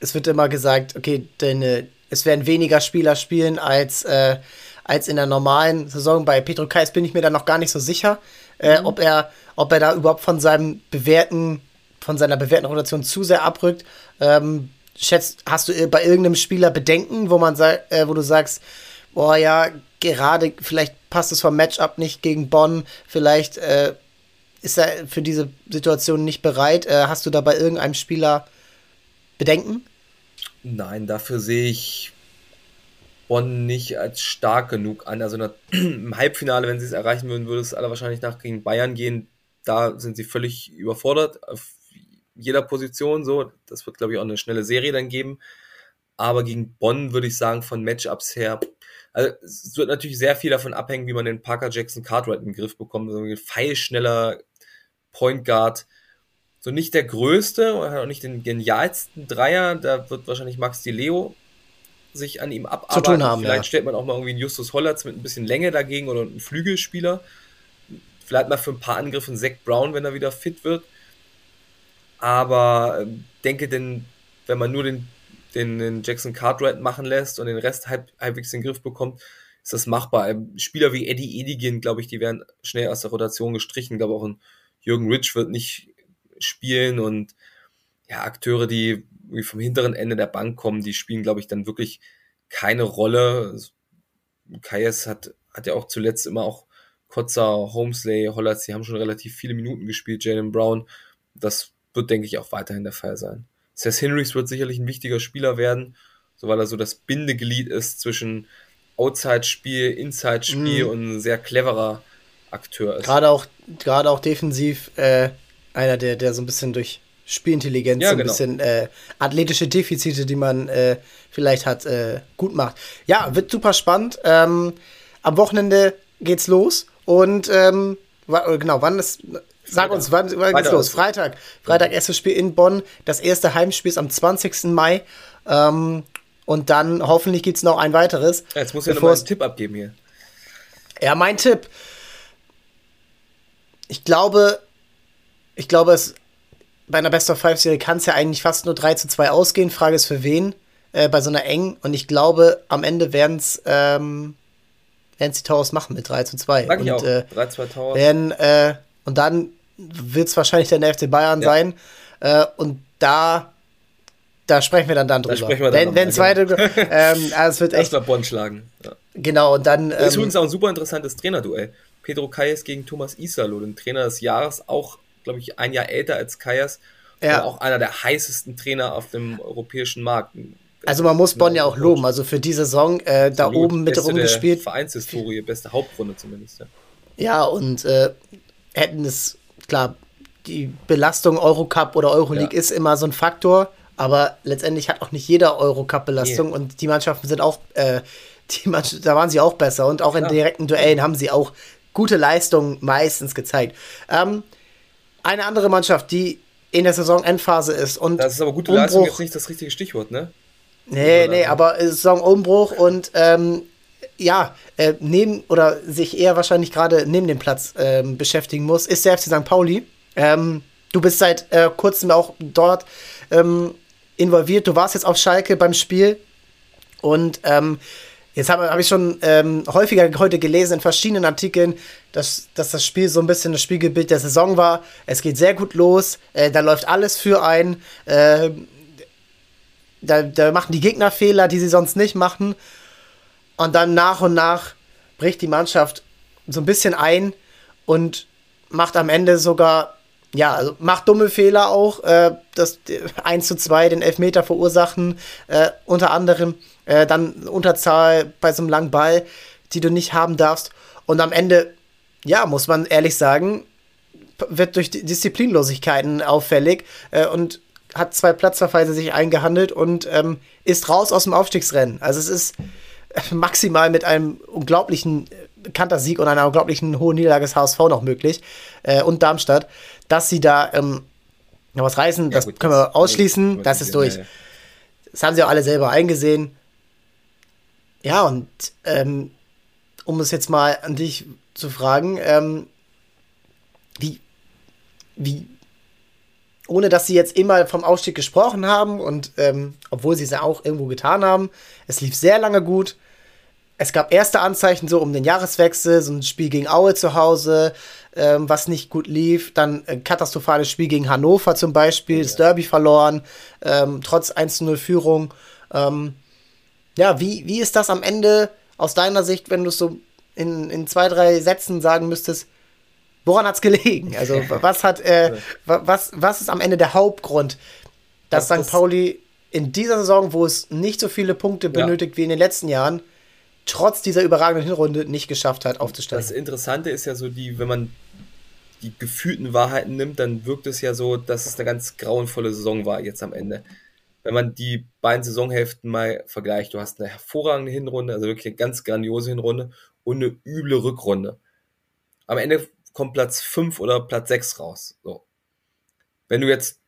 es wird immer gesagt, okay, denn, äh, es werden weniger Spieler spielen als, äh, als in der normalen Saison. Bei Petro Kais bin ich mir da noch gar nicht so sicher, äh, mhm. ob, er, ob er da überhaupt von seinem bewährten, von seiner bewährten Rotation zu sehr abrückt. Ähm, schätzt, hast du bei irgendeinem Spieler Bedenken, wo man äh, wo du sagst, boah ja, gerade vielleicht passt es vom Matchup nicht gegen Bonn, vielleicht ist er für diese Situation nicht bereit. Äh, hast du da bei irgendeinem Spieler Bedenken? Nein, dafür sehe ich Bonn nicht als stark genug an. Also im Halbfinale, wenn sie es erreichen würden, würde es aller wahrscheinlich nach gegen Bayern gehen. Da sind sie völlig überfordert auf jeder Position so. Das wird, glaube ich, auch eine schnelle Serie dann geben. Aber gegen Bonn würde ich sagen, von Matchups her, also es wird natürlich sehr viel davon abhängen, wie man den Parker Jackson Cartwright in den Griff bekommt. So ein feilschneller Point Guard. So nicht der größte, hat auch nicht den genialsten Dreier. Da wird wahrscheinlich Max Di Leo sich an ihm abarbeiten. Zu tun haben, Vielleicht ja. stellt man auch mal irgendwie einen Justus Hollatz mit ein bisschen Länge dagegen oder einen Flügelspieler. Vielleicht mal für ein paar Angriffe einen Zach Brown, wenn er wieder fit wird. Aber äh, denke denn, wenn man nur den den, den Jackson Cartwright machen lässt und den Rest halb, halbwegs in den Griff bekommt, ist das machbar. Spieler wie Eddie Edigin, glaube ich, die werden schnell aus der Rotation gestrichen. Ich glaube auch ein Jürgen Rich wird nicht spielen und ja, Akteure, die vom hinteren Ende der Bank kommen, die spielen, glaube ich, dann wirklich keine Rolle. Kayes hat, hat ja auch zuletzt immer auch Kotzer, Homesley, Hollatz, die haben schon relativ viele Minuten gespielt, Jalen Brown. Das wird, denke ich, auch weiterhin der Fall sein. Seth Henrys wird sicherlich ein wichtiger Spieler werden, so weil er so das Bindeglied ist zwischen Outside-Spiel, Inside-Spiel mm. und ein sehr cleverer Akteur ist. Gerade auch, gerade auch defensiv äh, einer, der, der so ein bisschen durch Spielintelligenz, ja, so ein genau. bisschen äh, athletische Defizite, die man äh, vielleicht hat, äh, gut macht. Ja, wird super spannend. Ähm, am Wochenende geht's los und ähm, genau, wann ist Sag uns, wann, wann geht's los? Freitag. Freitag erstes Spiel in Bonn. Das erste Heimspiel ist am 20. Mai. Ähm, und dann hoffentlich gibt es noch ein weiteres. Jetzt muss ich ja noch einen Tipp abgeben hier. Ja, mein Tipp. Ich glaube, ich glaube, es bei einer Best of Five Serie kann es ja eigentlich fast nur 3 zu 2 ausgehen. Frage ist für wen äh, bei so einer eng. Und ich glaube, am Ende werden es ähm, die Towers machen mit 3 zu 2. Sag ich und, auch. Äh, 3 2 Towers. Werden, äh, und dann wird es wahrscheinlich der FC Bayern ja. sein. Äh, und da, da sprechen wir dann, dann drüber. Da sprechen wir dann wenn es weiter, ähm, also es wird echt. Erstmal Bonn schlagen. Ja. Genau, und dann. Das ist ähm, übrigens auch ein super interessantes Trainerduell. Pedro Kayes gegen Thomas Isalo, den Trainer des Jahres, auch, glaube ich, ein Jahr älter als Kayes. Ja. Auch einer der heißesten Trainer auf dem europäischen Markt. Also man muss Bonn ja auch loben. Also für die Saison äh, da oben mit rumgespielt. Vereinshistorie, beste Hauptrunde zumindest. Ja, ja und äh, hätten es, klar, die Belastung Eurocup oder Euroleague ja. ist immer so ein Faktor, aber letztendlich hat auch nicht jeder Eurocup-Belastung nee. und die Mannschaften sind auch, äh, die Mannschaft, da waren sie auch besser und auch in ja. direkten Duellen haben sie auch gute Leistungen meistens gezeigt. Ähm, eine andere Mannschaft, die in der Saisonendphase ist und. Das ist aber gute Umbruch, Leistung jetzt nicht das richtige Stichwort, ne? Nee, nee, aber Saisonumbruch und ähm, ja, äh, neben oder sich eher wahrscheinlich gerade neben dem Platz ähm, beschäftigen muss, ist der FC St. Pauli. Ähm, du bist seit äh, kurzem auch dort ähm, involviert. Du warst jetzt auf Schalke beim Spiel und ähm, Jetzt habe hab ich schon ähm, häufiger heute gelesen in verschiedenen Artikeln, dass, dass das Spiel so ein bisschen das Spiegelbild der Saison war. Es geht sehr gut los, äh, da läuft alles für ein. Äh, da, da machen die Gegner Fehler, die sie sonst nicht machen. Und dann nach und nach bricht die Mannschaft so ein bisschen ein und macht am Ende sogar, ja, also macht dumme Fehler auch, äh, das 1 zu 2 den Elfmeter verursachen, äh, unter anderem äh, dann Unterzahl bei so einem langen Ball, die du nicht haben darfst. Und am Ende, ja, muss man ehrlich sagen, wird durch Disziplinlosigkeiten auffällig äh, und hat zwei Platzverweise sich eingehandelt und ähm, ist raus aus dem Aufstiegsrennen. Also es ist maximal mit einem unglaublichen äh, Kantersieg und einer unglaublichen hohen Niederlage des HSV noch möglich äh, und Darmstadt, dass sie da ähm, noch was reißen, ja, das gut, können wir ausschließen, das ist durch. Ja, ja. Das haben sie auch alle selber eingesehen. Ja, und ähm, um es jetzt mal an dich zu fragen, ähm, wie, wie, ohne dass sie jetzt immer vom Ausstieg gesprochen haben und ähm, obwohl sie es ja auch irgendwo getan haben, es lief sehr lange gut. Es gab erste Anzeichen so um den Jahreswechsel, so ein Spiel gegen Aue zu Hause, ähm, was nicht gut lief. Dann ein katastrophales Spiel gegen Hannover zum Beispiel, das Derby verloren, ähm, trotz 1-0 Führung. Ähm, ja, wie, wie ist das am Ende aus deiner Sicht, wenn du es so in, in zwei, drei Sätzen sagen müsstest, Woran hat es gelegen? Also was hat, äh, was, was ist am Ende der Hauptgrund, dass das, St. Pauli in dieser Saison, wo es nicht so viele Punkte benötigt ja. wie in den letzten Jahren, trotz dieser überragenden Hinrunde nicht geschafft hat, aufzusteigen? Das Interessante ist ja so, die, wenn man die gefühlten Wahrheiten nimmt, dann wirkt es ja so, dass es eine ganz grauenvolle Saison war jetzt am Ende. Wenn man die beiden Saisonhälften mal vergleicht, du hast eine hervorragende Hinrunde, also wirklich eine ganz grandiose Hinrunde und eine üble Rückrunde. Am Ende kommt Platz 5 oder Platz 6 raus. So. Wenn du jetzt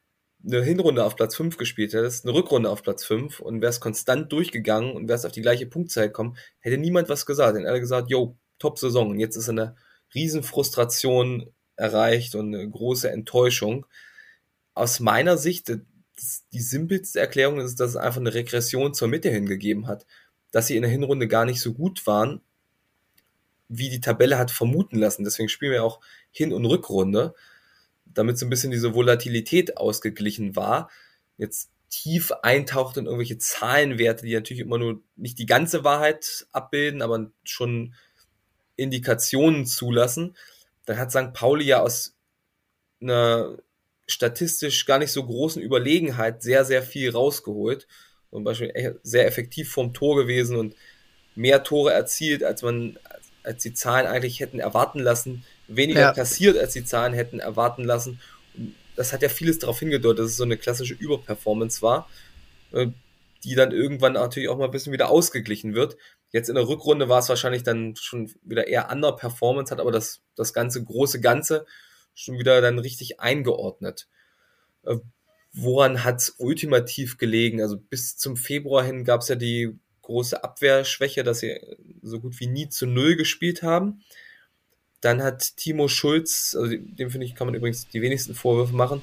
eine Hinrunde auf Platz 5 gespielt hättest, eine Rückrunde auf Platz 5 und wärst konstant durchgegangen und wärst auf die gleiche Punktzahl gekommen, hätte niemand was gesagt. Hätten alle gesagt, yo, top Saison. Und jetzt ist eine Riesenfrustration erreicht und eine große Enttäuschung. Aus meiner Sicht, die simpelste Erklärung ist, dass es einfach eine Regression zur Mitte hingegeben hat. Dass sie in der Hinrunde gar nicht so gut waren wie die Tabelle hat vermuten lassen. Deswegen spielen wir auch Hin- und Rückrunde, damit so ein bisschen diese Volatilität ausgeglichen war. Jetzt tief eintaucht in irgendwelche Zahlenwerte, die natürlich immer nur nicht die ganze Wahrheit abbilden, aber schon Indikationen zulassen. Dann hat St. Pauli ja aus einer statistisch gar nicht so großen Überlegenheit sehr, sehr viel rausgeholt. Zum Beispiel sehr effektiv vom Tor gewesen und mehr Tore erzielt, als man als die Zahlen eigentlich hätten erwarten lassen, weniger ja. kassiert, als die Zahlen hätten erwarten lassen. das hat ja vieles darauf hingedeutet, dass es so eine klassische Überperformance war, äh, die dann irgendwann natürlich auch mal ein bisschen wieder ausgeglichen wird. Jetzt in der Rückrunde war es wahrscheinlich dann schon wieder eher andere Performance, hat aber das, das ganze große Ganze schon wieder dann richtig eingeordnet. Äh, woran hat es ultimativ gelegen? Also bis zum Februar hin gab es ja die große Abwehrschwäche, dass sie so gut wie nie zu Null gespielt haben. Dann hat Timo Schulz, also dem finde ich, kann man übrigens die wenigsten Vorwürfe machen,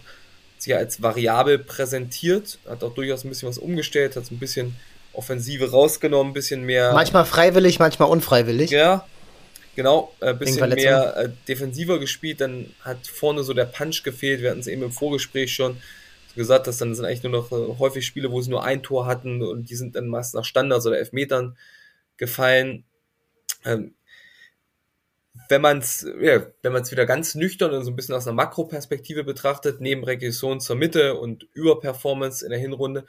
sich als variabel präsentiert, hat auch durchaus ein bisschen was umgestellt, hat so ein bisschen Offensive rausgenommen, ein bisschen mehr. Manchmal freiwillig, manchmal unfreiwillig. Ja, genau, ein äh, bisschen mehr äh, defensiver gespielt, dann hat vorne so der Punch gefehlt, wir hatten es eben im Vorgespräch schon, gesagt hast, dann sind eigentlich nur noch äh, häufig Spiele, wo sie nur ein Tor hatten und die sind dann meist nach Standards oder Elfmetern gefallen. Ähm, wenn man es ja, wenn man es wieder ganz nüchtern und so ein bisschen aus einer Makroperspektive betrachtet, neben Regression zur Mitte und Überperformance in der Hinrunde,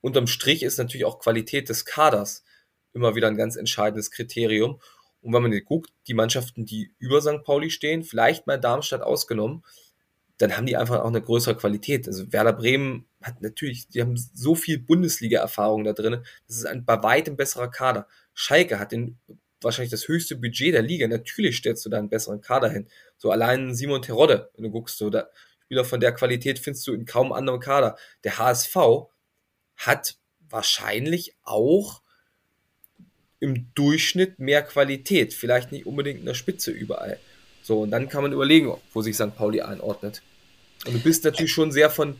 unterm Strich ist natürlich auch Qualität des Kaders immer wieder ein ganz entscheidendes Kriterium. Und wenn man guckt, die Mannschaften, die über St. Pauli stehen, vielleicht mal Darmstadt ausgenommen, dann haben die einfach auch eine größere Qualität. Also Werder Bremen hat natürlich, die haben so viel Bundesliga-Erfahrung da drin. Das ist ein bei weitem besserer Kader. Schalke hat den wahrscheinlich das höchste Budget der Liga. Natürlich stellst du da einen besseren Kader hin. So allein Simon Terodde, wenn du guckst, so da Spieler von der Qualität findest du in kaum anderem Kader. Der HSV hat wahrscheinlich auch im Durchschnitt mehr Qualität. Vielleicht nicht unbedingt in der Spitze überall. So, und dann kann man überlegen, wo sich St. Pauli einordnet. Und du bist natürlich schon sehr von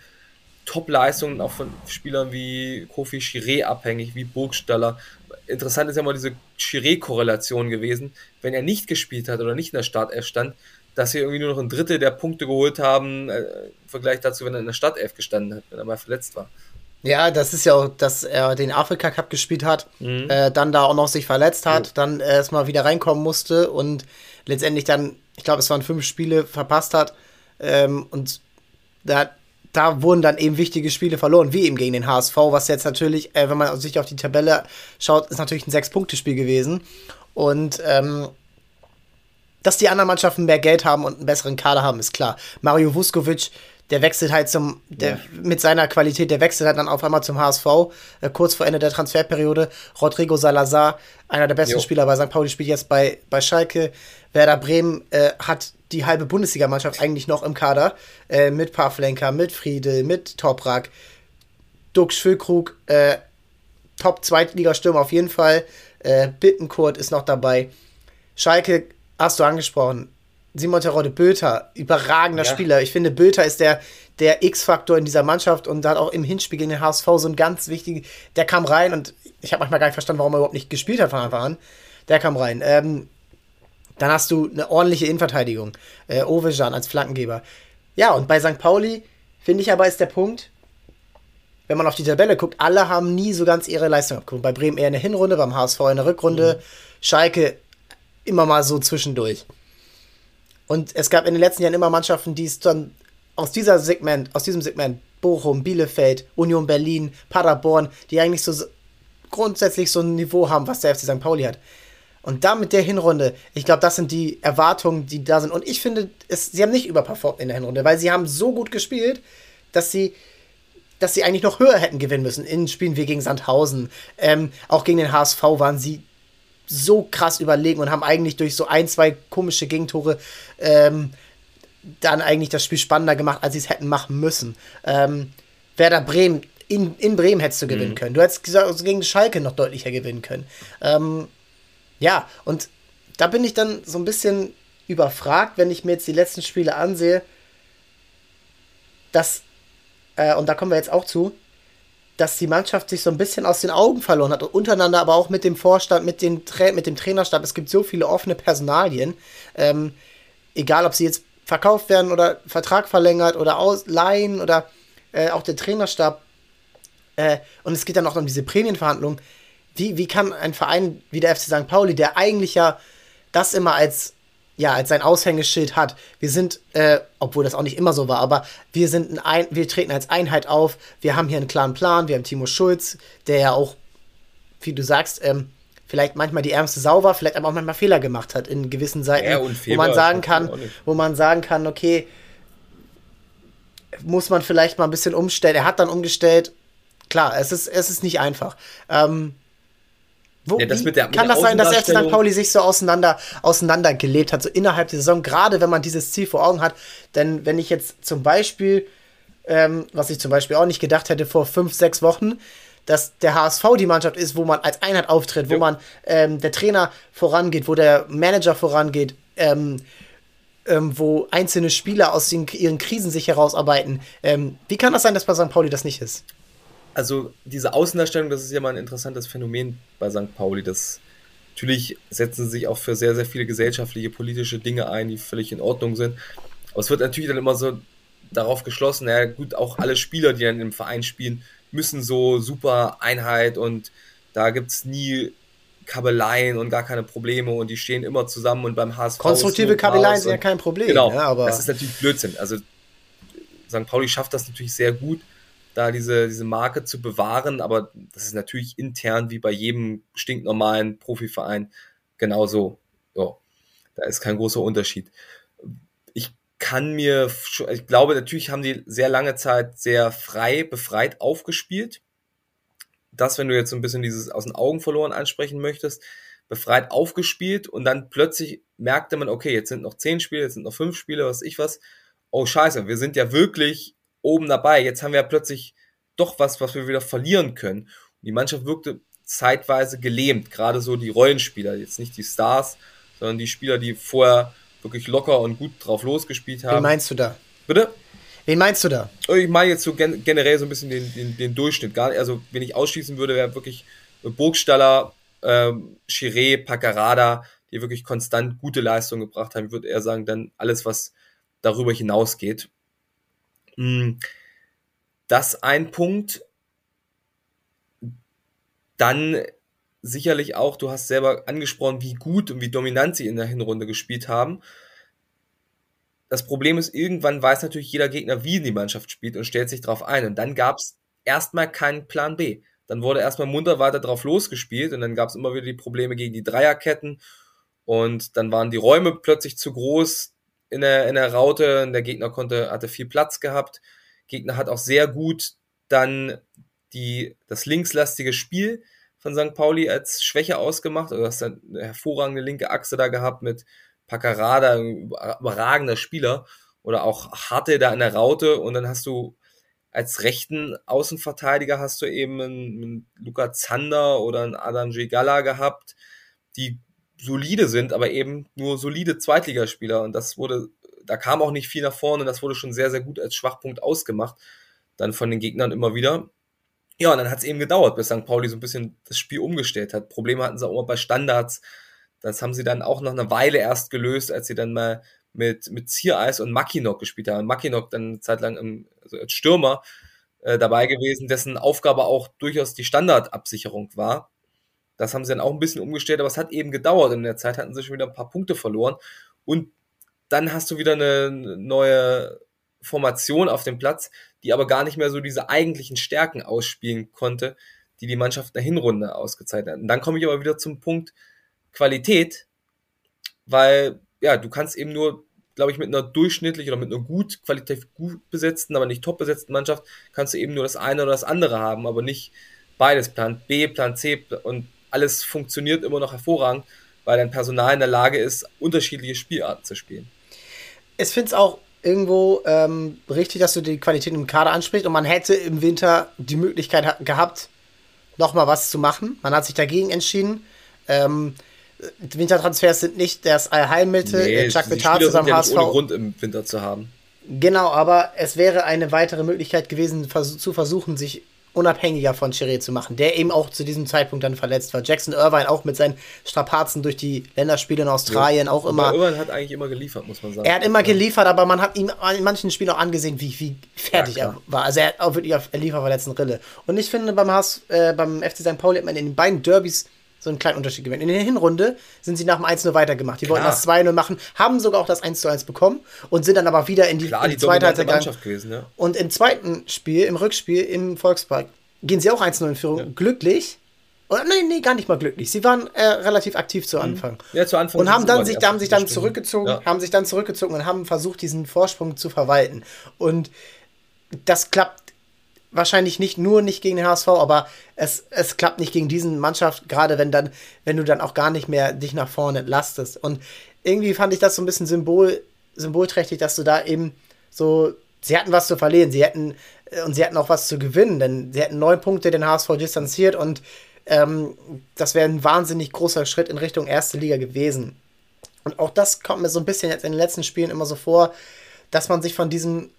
Top-Leistungen, auch von Spielern wie Kofi Chiré abhängig, wie Burgstaller. Interessant ist ja mal diese Chiré-Korrelation gewesen. Wenn er nicht gespielt hat oder nicht in der Startelf stand, dass sie irgendwie nur noch ein Drittel der Punkte geholt haben, äh, im Vergleich dazu, wenn er in der Startelf gestanden hat, wenn er mal verletzt war. Ja, das ist ja auch, dass er den Afrika Cup gespielt hat, mhm. äh, dann da auch noch sich verletzt hat, ja. dann erstmal wieder reinkommen musste und letztendlich dann, ich glaube, es waren fünf Spiele verpasst hat. Ähm, und da, da wurden dann eben wichtige Spiele verloren, wie eben gegen den HSV, was jetzt natürlich, äh, wenn man sich auf die Tabelle schaut, ist natürlich ein Sechs-Punkte-Spiel gewesen. Und ähm, dass die anderen Mannschaften mehr Geld haben und einen besseren Kader haben, ist klar. Mario Vuskovic der wechselt halt zum, der, ja. mit seiner Qualität, der wechselt halt dann auf einmal zum HSV, äh, kurz vor Ende der Transferperiode. Rodrigo Salazar, einer der besten jo. Spieler bei St. Pauli, spielt jetzt bei, bei Schalke. Werder Bremen äh, hat die halbe Bundesligamannschaft eigentlich noch im Kader, äh, mit Pavlenka, mit Friedel, mit Toprak, Dux Füllkrug, äh, Top-Zweitligastürmer auf jeden Fall. Äh, Bittenkurt ist noch dabei. Schalke hast du angesprochen Simon Terodde Bülter, überragender ja. Spieler. Ich finde, Bülter ist der, der X-Faktor in dieser Mannschaft und hat auch im Hinspiel gegen den HSV so ein ganz wichtiger, der kam rein und ich habe manchmal gar nicht verstanden, warum er überhaupt nicht gespielt hat von Anfang an. Der kam rein. Ähm, dann hast du eine ordentliche Innenverteidigung. Äh, Ovejan als Flankengeber. Ja, und bei St. Pauli finde ich aber ist der Punkt, wenn man auf die Tabelle guckt, alle haben nie so ganz ihre Leistung abgeguckt. Bei Bremen eher eine Hinrunde, beim HSV eine Rückrunde, mhm. Schalke immer mal so zwischendurch. Und es gab in den letzten Jahren immer Mannschaften, die es dann aus dieser Segment, aus diesem Segment, Bochum, Bielefeld, Union Berlin, Paderborn, die eigentlich so grundsätzlich so ein Niveau haben, was der FC St. Pauli hat. Und da mit der Hinrunde, ich glaube, das sind die Erwartungen, die da sind. Und ich finde, es, sie haben nicht überperformt in der Hinrunde, weil sie haben so gut gespielt, dass sie, dass sie eigentlich noch höher hätten gewinnen müssen. In Spielen wie gegen Sandhausen. Ähm, auch gegen den HSV waren sie so krass überlegen und haben eigentlich durch so ein, zwei komische Gegentore ähm, dann eigentlich das Spiel spannender gemacht, als sie es hätten machen müssen. Ähm, Werder Bremen, in, in Bremen hättest du gewinnen mhm. können. Du hättest gesagt, gegen Schalke noch deutlicher gewinnen können. Ähm, ja, und da bin ich dann so ein bisschen überfragt, wenn ich mir jetzt die letzten Spiele ansehe, dass, äh, und da kommen wir jetzt auch zu, dass die Mannschaft sich so ein bisschen aus den Augen verloren hat untereinander, aber auch mit dem Vorstand, mit, den Tra mit dem Trainerstab. Es gibt so viele offene Personalien. Ähm, egal, ob sie jetzt verkauft werden oder Vertrag verlängert oder ausleihen oder äh, auch der Trainerstab. Äh, und es geht dann auch um diese Prämienverhandlungen. Wie, wie kann ein Verein wie der FC St. Pauli, der eigentlich ja das immer als ja, als sein Aushängeschild hat. Wir sind, äh, obwohl das auch nicht immer so war, aber wir sind ein, wir treten als Einheit auf. Wir haben hier einen klaren Plan. Wir haben Timo Schulz, der ja auch, wie du sagst, ähm, vielleicht manchmal die ärmste Sau war, vielleicht aber auch manchmal Fehler gemacht hat in gewissen Seiten, ja, wo man sagen kann, wo man sagen kann, okay, muss man vielleicht mal ein bisschen umstellen. Er hat dann umgestellt. Klar, es ist, es ist nicht einfach. Ähm, wo, ja, das der, kann das sein, dass FC St. Pauli sich so auseinander, auseinander gelebt hat, so innerhalb der Saison, gerade wenn man dieses Ziel vor Augen hat? Denn wenn ich jetzt zum Beispiel, ähm, was ich zum Beispiel auch nicht gedacht hätte vor fünf, sechs Wochen, dass der HSV die Mannschaft ist, wo man als Einheit auftritt, jo. wo man ähm, der Trainer vorangeht, wo der Manager vorangeht, ähm, ähm, wo einzelne Spieler aus den, ihren Krisen sich herausarbeiten. Ähm, wie kann das sein, dass bei St. Pauli das nicht ist? Also diese Außendarstellung, das ist ja mal ein interessantes Phänomen bei St. Pauli. Das natürlich setzen sie sich auch für sehr, sehr viele gesellschaftliche, politische Dinge ein, die völlig in Ordnung sind. Aber es wird natürlich dann immer so darauf geschlossen, ja gut, auch alle Spieler, die dann im Verein spielen, müssen so super Einheit und da gibt es nie Kabeleien und gar keine Probleme und die stehen immer zusammen und beim HSV. Konstruktive Kabeleien sind ja kein Problem. Genau, ja, aber das ist natürlich Blödsinn. Also St. Pauli schafft das natürlich sehr gut, da diese, diese Marke zu bewahren, aber das ist natürlich intern wie bei jedem stinknormalen Profiverein genauso. Ja, da ist kein großer Unterschied. Ich kann mir, ich glaube, natürlich haben die sehr lange Zeit sehr frei, befreit aufgespielt. Das, wenn du jetzt so ein bisschen dieses aus den Augen verloren ansprechen möchtest, befreit aufgespielt und dann plötzlich merkte man, okay, jetzt sind noch zehn Spiele, jetzt sind noch fünf Spiele, was ich was. Oh scheiße, wir sind ja wirklich oben dabei. Jetzt haben wir ja plötzlich doch was, was wir wieder verlieren können. Und die Mannschaft wirkte zeitweise gelähmt, gerade so die Rollenspieler, jetzt nicht die Stars, sondern die Spieler, die vorher wirklich locker und gut drauf losgespielt haben. Wen meinst du da? Bitte? Wen meinst du da? Ich meine jetzt so gen generell so ein bisschen den, den, den Durchschnitt. Gar, also, wenn ich ausschließen würde, wäre wirklich Burgstaller, ähm, Chiré, Paccarada, die wirklich konstant gute Leistungen gebracht haben. Ich würde eher sagen, dann alles, was darüber hinausgeht. Hm, das ein Punkt. Dann sicherlich auch, du hast selber angesprochen, wie gut und wie dominant sie in der Hinrunde gespielt haben. Das Problem ist, irgendwann weiß natürlich jeder Gegner, wie die Mannschaft spielt und stellt sich darauf ein. Und dann gab es erstmal keinen Plan B. Dann wurde erstmal munter weiter drauf losgespielt und dann gab es immer wieder die Probleme gegen die Dreierketten und dann waren die Räume plötzlich zu groß in der, in der Raute der Gegner konnte, hatte viel Platz gehabt. Gegner hat auch sehr gut dann die, das linkslastige Spiel von St. Pauli als Schwäche ausgemacht. Also du hast eine hervorragende linke Achse da gehabt mit Paccarada, ein überragender Spieler. Oder auch Harte da in der Raute und dann hast du als rechten Außenverteidiger hast du eben einen, einen Luca Zander oder einen Adam Gala gehabt, die solide sind, aber eben nur solide Zweitligaspieler. Und das wurde, da kam auch nicht viel nach vorne das wurde schon sehr, sehr gut als Schwachpunkt ausgemacht. Dann von den Gegnern immer wieder. Ja, und dann hat es eben gedauert, bis St. Pauli so ein bisschen das Spiel umgestellt hat. Probleme hatten sie auch immer bei Standards. Das haben sie dann auch nach einer Weile erst gelöst, als sie dann mal mit, mit Ziereis und Mackinock gespielt haben. Mackinock dann eine Zeit lang im, also als Stürmer äh, dabei gewesen, dessen Aufgabe auch durchaus die Standardabsicherung war. Das haben sie dann auch ein bisschen umgestellt, aber es hat eben gedauert. In der Zeit hatten sie schon wieder ein paar Punkte verloren. Und dann hast du wieder eine neue Formation auf dem Platz, die aber gar nicht mehr so diese eigentlichen Stärken ausspielen konnte, die die Mannschaft in der Hinrunde ausgezeichnet hat. Und dann komme ich aber wieder zum Punkt Qualität, weil ja, du kannst eben nur, glaube ich, mit einer durchschnittlich oder mit einer gut, qualitativ gut besetzten, aber nicht top besetzten Mannschaft, kannst du eben nur das eine oder das andere haben, aber nicht beides, Plan B, Plan C und alles funktioniert immer noch hervorragend, weil dein Personal in der Lage ist, unterschiedliche Spielarten zu spielen. Ich finde es auch irgendwo ähm, richtig, dass du die Qualität im Kader ansprichst und man hätte im Winter die Möglichkeit gehabt, nochmal was zu machen. Man hat sich dagegen entschieden. Ähm, Wintertransfers sind nicht das Allheilmittel. Nee, Chuck Vital zusammen ja HSV. ohne Grund im Winter zu haben. Genau, aber es wäre eine weitere Möglichkeit gewesen, zu versuchen, sich unabhängiger von Chiré zu machen, der eben auch zu diesem Zeitpunkt dann verletzt war. Jackson Irvine auch mit seinen Strapazen durch die Länderspiele in Australien ja, auch immer. Irvine hat eigentlich immer geliefert, muss man sagen. Er hat immer geliefert, aber man hat ihm in manchen Spielen auch angesehen, wie, wie fertig ja, er war. Also er hat auch wirklich auf Lieferverletzten Rille. Und ich finde, beim, Haas, äh, beim FC St. Pauli hat man in den beiden Derbys so einen kleinen Unterschied gewinnt. In der Hinrunde sind sie nach dem 1-0 weitergemacht. Die Klar. wollten das 2-0 machen, haben sogar auch das 1-1 bekommen und sind dann aber wieder in die, Klar, in die, die zweite Halbzeit gegangen. Gewesen, ja. Und im zweiten Spiel, im Rückspiel im Volkspark, gehen sie auch 1-0 in Führung. Ja. Glücklich. Oder nein, nee, gar nicht mal glücklich. Sie waren äh, relativ aktiv zu mhm. Anfang. Ja, zu Anfang. Und haben dann sich, haben sich dann zurückgezogen, ja. haben sich dann zurückgezogen und haben versucht, diesen Vorsprung zu verwalten. Und das klappt wahrscheinlich nicht nur nicht gegen den HSV, aber es, es klappt nicht gegen diesen Mannschaft, gerade wenn dann, wenn du dann auch gar nicht mehr dich nach vorne lastest. Und irgendwie fand ich das so ein bisschen symbol, symbolträchtig, dass du da eben so, sie hatten was zu verlieren, sie hätten, äh, und sie hatten auch was zu gewinnen, denn sie hätten neun Punkte den HSV distanziert und ähm, das wäre ein wahnsinnig großer Schritt in Richtung erste Liga gewesen. Und auch das kommt mir so ein bisschen jetzt in den letzten Spielen immer so vor, dass man sich von diesem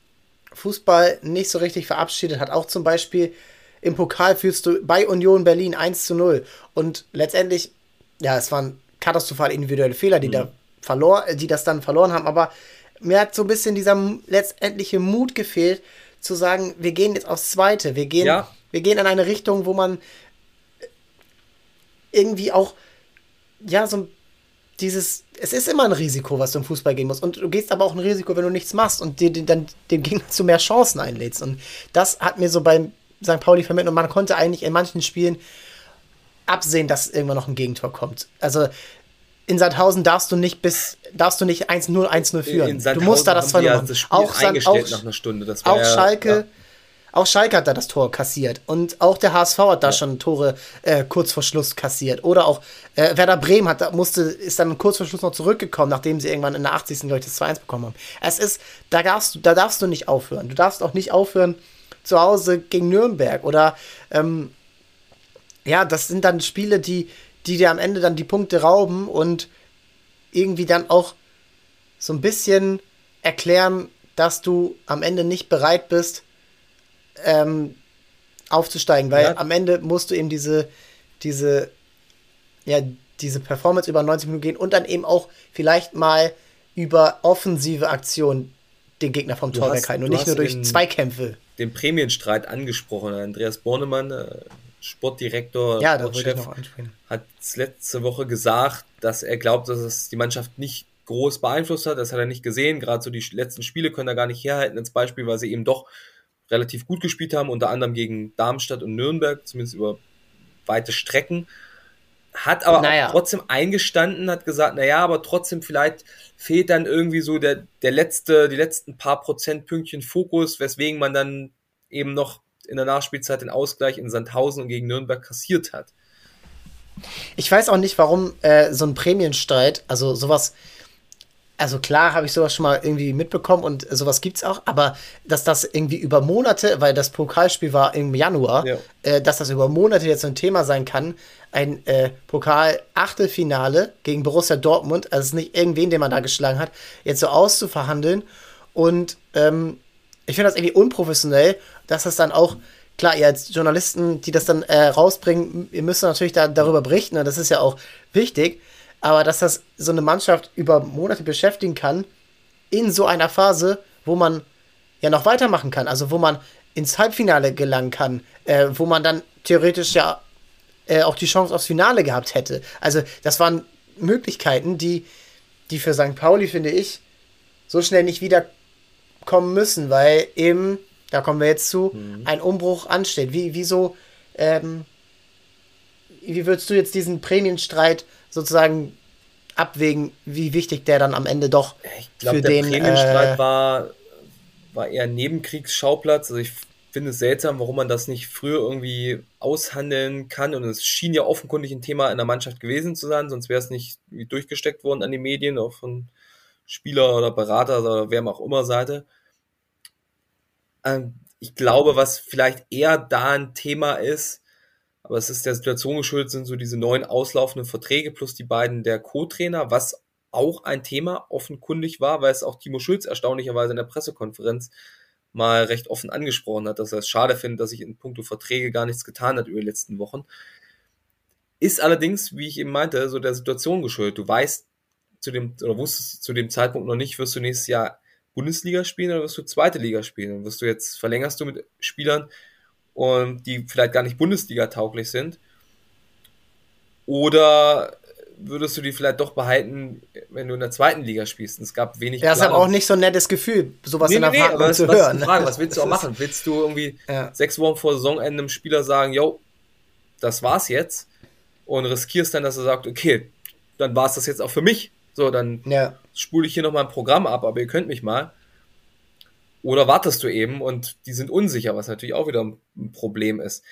Fußball nicht so richtig verabschiedet hat. Auch zum Beispiel im Pokal führst du bei Union Berlin 1 zu 0. Und letztendlich, ja, es waren katastrophal individuelle Fehler, die mhm. da verlor, die das dann verloren haben. Aber mir hat so ein bisschen dieser letztendliche Mut gefehlt, zu sagen, wir gehen jetzt aufs Zweite. Wir gehen, ja. wir gehen in eine Richtung, wo man irgendwie auch ja, so dieses, es ist immer ein Risiko, was du im Fußball gehen musst. Und du gehst aber auch ein Risiko, wenn du nichts machst und dir dann dem Gegner zu mehr Chancen einlädst. Und das hat mir so beim St. Pauli vermittelt. Und man konnte eigentlich in manchen Spielen absehen, dass irgendwann noch ein Gegentor kommt. Also in Sandhausen darfst du nicht bis darfst du nicht 1-0 1-0 führen. du musst da das 2 ja machen. Auch, auch, nach einer Stunde. auch ja, Schalke ja. Auch Schalke hat da das Tor kassiert. Und auch der HSV hat da ja. schon Tore äh, kurz vor Schluss kassiert. Oder auch äh, Werder Bremen hat, musste, ist dann kurz vor Schluss noch zurückgekommen, nachdem sie irgendwann in der 80. glaube ich das 2-1 bekommen haben. Es ist, da darfst, du, da darfst du nicht aufhören. Du darfst auch nicht aufhören zu Hause gegen Nürnberg. Oder ähm, ja, das sind dann Spiele, die, die dir am Ende dann die Punkte rauben und irgendwie dann auch so ein bisschen erklären, dass du am Ende nicht bereit bist, ähm, aufzusteigen, weil ja. am Ende musst du eben diese, diese, ja, diese Performance über 90 Minuten gehen und dann eben auch vielleicht mal über offensive Aktionen den Gegner vom du Tor weghalten und nicht nur durch Zweikämpfe. Den Prämienstreit angesprochen. Andreas Bornemann, äh, Sportdirektor, ja, da Chef, hat letzte Woche gesagt, dass er glaubt, dass es die Mannschaft nicht groß beeinflusst hat. Das hat er nicht gesehen. Gerade so die letzten Spiele können er gar nicht herhalten als Beispiel, weil sie eben doch relativ gut gespielt haben, unter anderem gegen Darmstadt und Nürnberg, zumindest über weite Strecken. Hat aber naja. trotzdem eingestanden, hat gesagt, naja, aber trotzdem vielleicht fehlt dann irgendwie so der, der letzte, die letzten paar Prozentpünktchen Fokus, weswegen man dann eben noch in der Nachspielzeit den Ausgleich in Sandhausen und gegen Nürnberg kassiert hat. Ich weiß auch nicht, warum äh, so ein Prämienstreit, also sowas, also klar habe ich sowas schon mal irgendwie mitbekommen und sowas gibt es auch, aber dass das irgendwie über Monate, weil das Pokalspiel war im Januar, ja. äh, dass das über Monate jetzt so ein Thema sein kann, ein äh, Pokal-Achtelfinale gegen Borussia Dortmund, also nicht irgendwen, den man da geschlagen hat, jetzt so auszuverhandeln und ähm, ich finde das irgendwie unprofessionell, dass das dann auch klar, ihr als Journalisten, die das dann äh, rausbringen, ihr müsst natürlich da, darüber berichten und das ist ja auch wichtig. Aber dass das so eine Mannschaft über Monate beschäftigen kann, in so einer Phase, wo man ja noch weitermachen kann, also wo man ins Halbfinale gelangen kann, äh, wo man dann theoretisch ja äh, auch die Chance aufs Finale gehabt hätte. Also das waren Möglichkeiten, die, die für St. Pauli, finde ich, so schnell nicht wiederkommen müssen, weil eben, da kommen wir jetzt zu, mhm. ein Umbruch ansteht. Wie, wieso, ähm, wie würdest du jetzt diesen Prämienstreit sozusagen abwägen, wie wichtig der dann am Ende doch ich glaub, für der den Prämienstreit äh, war, war eher Nebenkriegsschauplatz. Also ich finde es seltsam, warum man das nicht früher irgendwie aushandeln kann. Und es schien ja offenkundig ein Thema in der Mannschaft gewesen zu sein, sonst wäre es nicht durchgesteckt worden an die Medien, auch von Spieler oder Berater oder wer auch immer Seite. Ähm, ich glaube, was vielleicht eher da ein Thema ist, aber es ist der Situation geschuldet, sind so diese neuen auslaufenden Verträge plus die beiden der Co-Trainer, was auch ein Thema offenkundig war, weil es auch Timo Schulz erstaunlicherweise in der Pressekonferenz mal recht offen angesprochen hat, dass er es schade findet, dass sich in puncto Verträge gar nichts getan hat über die letzten Wochen. Ist allerdings, wie ich eben meinte, so der Situation geschuldet. Du weißt zu dem, oder wusstest zu dem Zeitpunkt noch nicht, wirst du nächstes Jahr Bundesliga spielen oder wirst du zweite Liga spielen? Und wirst du jetzt, verlängerst du mit Spielern, und die vielleicht gar nicht Bundesliga tauglich sind? Oder würdest du die vielleicht doch behalten, wenn du in der zweiten Liga spielst? Und es gab wenig. Ja, ist aber auch nicht so ein nettes Gefühl, sowas nee, in der nee, Frage zu was, hören. Frage, was willst du auch machen? Willst du irgendwie ja. sechs Wochen vor Saisonende einem Spieler sagen, yo, das war's jetzt? Und riskierst dann, dass er sagt, okay, dann war's das jetzt auch für mich. So, dann ja. spule ich hier nochmal ein Programm ab, aber ihr könnt mich mal. Oder wartest du eben und die sind unsicher, was natürlich auch wieder ein Problem ist.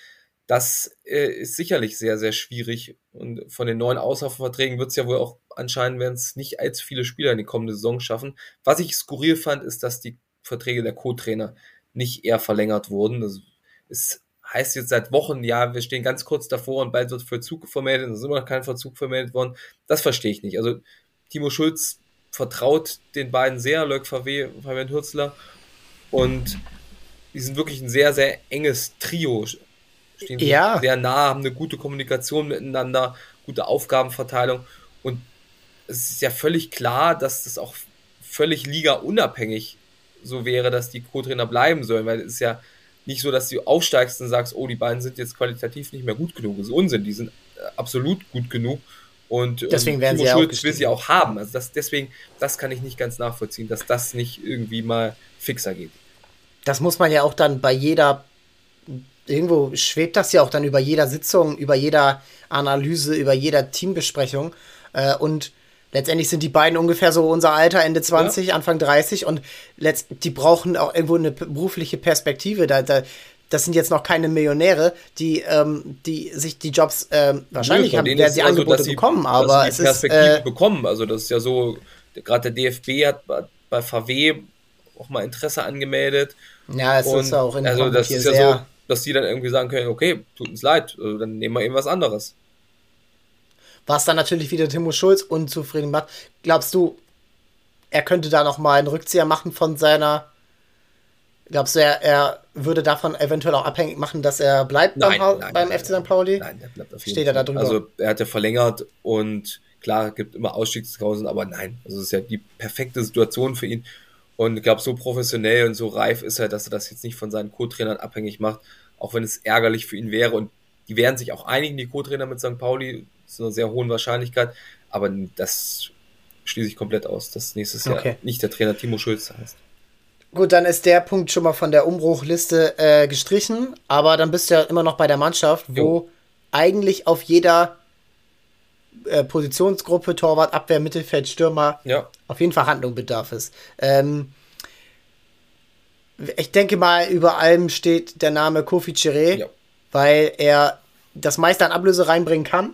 Das äh, ist sicherlich sehr, sehr schwierig. Und von den neuen Auslaufverträgen wird es ja wohl auch anscheinend, werden es nicht allzu viele Spieler in die kommende Saison schaffen. Was ich skurril fand, ist, dass die Verträge der Co-Trainer nicht eher verlängert wurden. Das ist, heißt jetzt seit Wochen, ja, wir stehen ganz kurz davor und bald wird Vollzug vermeldet, es ist immer noch kein Vollzug vermeldet worden. Das verstehe ich nicht. Also Timo Schulz vertraut den beiden sehr, Leuk Fabian Hürzler und die sind wirklich ein sehr, sehr enges Trio. Stehen ja. sehr nah, haben eine gute Kommunikation miteinander, gute Aufgabenverteilung. Und es ist ja völlig klar, dass das auch völlig liga-unabhängig so wäre, dass die Co-Trainer bleiben sollen, weil es ist ja nicht so, dass du aufsteigst und sagst, oh, die beiden sind jetzt qualitativ nicht mehr gut genug. Das ist Unsinn, die sind äh, absolut gut genug Und deswegen werden Timo sie Schulz will sie auch haben. Also das, deswegen, das kann ich nicht ganz nachvollziehen, dass das nicht irgendwie mal fixer geht. Das muss man ja auch dann bei jeder, irgendwo schwebt das ja auch dann über jeder Sitzung, über jeder Analyse, über jeder Teambesprechung. Äh, und letztendlich sind die beiden ungefähr so unser Alter, Ende 20, ja. Anfang 30 und letzt, die brauchen auch irgendwo eine berufliche Perspektive. Da, da, das sind jetzt noch keine Millionäre, die, ähm, die sich die Jobs ähm, wahrscheinlich Nö, haben, werden sie also, Angebote sie, bekommen, aber es Perspektive ist, äh, bekommen. Also das ist ja so, gerade der DFB hat bei VW auch mal Interesse angemeldet. Ja, es und ist auch in Also das ist ja so, dass die dann irgendwie sagen können, okay, tut uns leid, also dann nehmen wir eben was anderes. Was dann natürlich wieder Timo Schulz unzufrieden macht. Glaubst du, er könnte da noch mal einen Rückzieher machen von seiner Glaubst du, er, er würde davon eventuell auch abhängig machen, dass er bleibt nein, beim, nein, beim nein, FC St. Pauli? Nein, der bleibt auf jeden Steht er da drüber? Also er hat ja verlängert und klar, gibt immer Ausstiegsklauseln, aber nein. Also es ist ja die perfekte Situation für ihn. Und ich glaube, so professionell und so reif ist er, dass er das jetzt nicht von seinen Co-Trainern abhängig macht, auch wenn es ärgerlich für ihn wäre. Und die werden sich auch einigen, die Co-Trainer mit St. Pauli, zu einer sehr hohen Wahrscheinlichkeit. Aber das schließe ich komplett aus, dass nächstes okay. Jahr nicht der Trainer Timo Schulz heißt. Gut, dann ist der Punkt schon mal von der Umbruchliste äh, gestrichen, aber dann bist du ja immer noch bei der Mannschaft, wo jo. eigentlich auf jeder äh, Positionsgruppe, Torwart, Abwehr, Mittelfeld, Stürmer, ja. auf jeden Fall Handlung bedarf ist. Ähm, ich denke mal, über allem steht der Name Kofi Chiré, ja. weil er das meiste an Ablöse reinbringen kann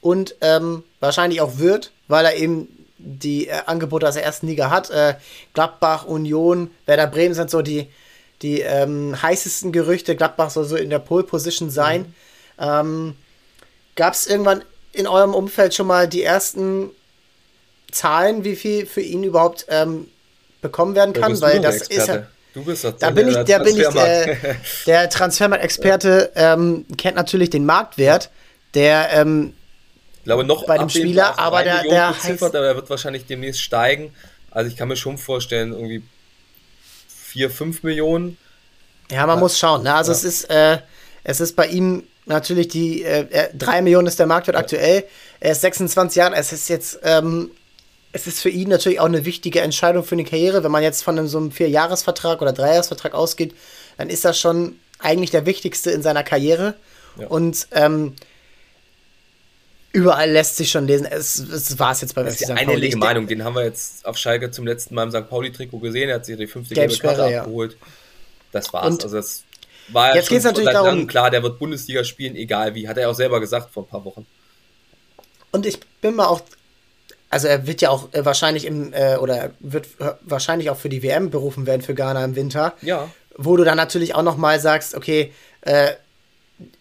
und ähm, wahrscheinlich auch wird, weil er eben die äh, Angebote aus der ersten Liga hat. Äh, Gladbach, Union, Werder Bremen sind so die, die ähm, heißesten Gerüchte. Gladbach soll so in der Pole Position sein. Mhm. Ähm, Gab es irgendwann in eurem Umfeld schon mal die ersten Zahlen, wie viel für ihn überhaupt ähm, bekommen werden kann? Weil das ist ja. Du bist das da bin ich, der bin ich äh, der Transfermarkt-Experte ähm, kennt natürlich den Marktwert. Der ähm, glaube noch bei dem Spieler, aber der, der heißt, aber er wird wahrscheinlich demnächst steigen. Also ich kann mir schon vorstellen, irgendwie 4, 5 Millionen. Ja, man ja. muss schauen. Ne? Also ja. es ist, äh, es ist bei ihm natürlich die äh, 3 Millionen ist der Marktwert ja. aktuell. Er ist 26 Jahre. Es ist jetzt, ähm, es ist für ihn natürlich auch eine wichtige Entscheidung für eine Karriere. Wenn man jetzt von einem, so einem Vierjahresvertrag oder Dreijahresvertrag ausgeht, dann ist das schon eigentlich der wichtigste in seiner Karriere. Und ähm, überall lässt sich schon lesen. Es, es war es jetzt beim FC St. Pauli. Einhellige Meinung, den haben wir jetzt auf Schalke zum letzten Mal im St. Pauli-Trikot gesehen. Er hat sich die fünfte gelbe Karte ja. abgeholt. Das war's. Und also das war jetzt geht es natürlich darum, klar, der wird Bundesliga spielen, egal wie. Hat er auch selber gesagt vor ein paar Wochen. Und ich bin mal auch, also er wird ja auch äh, wahrscheinlich im, äh, oder wird wahrscheinlich auch für die WM berufen werden für Ghana im Winter. Ja. Wo du dann natürlich auch noch mal sagst, okay, äh,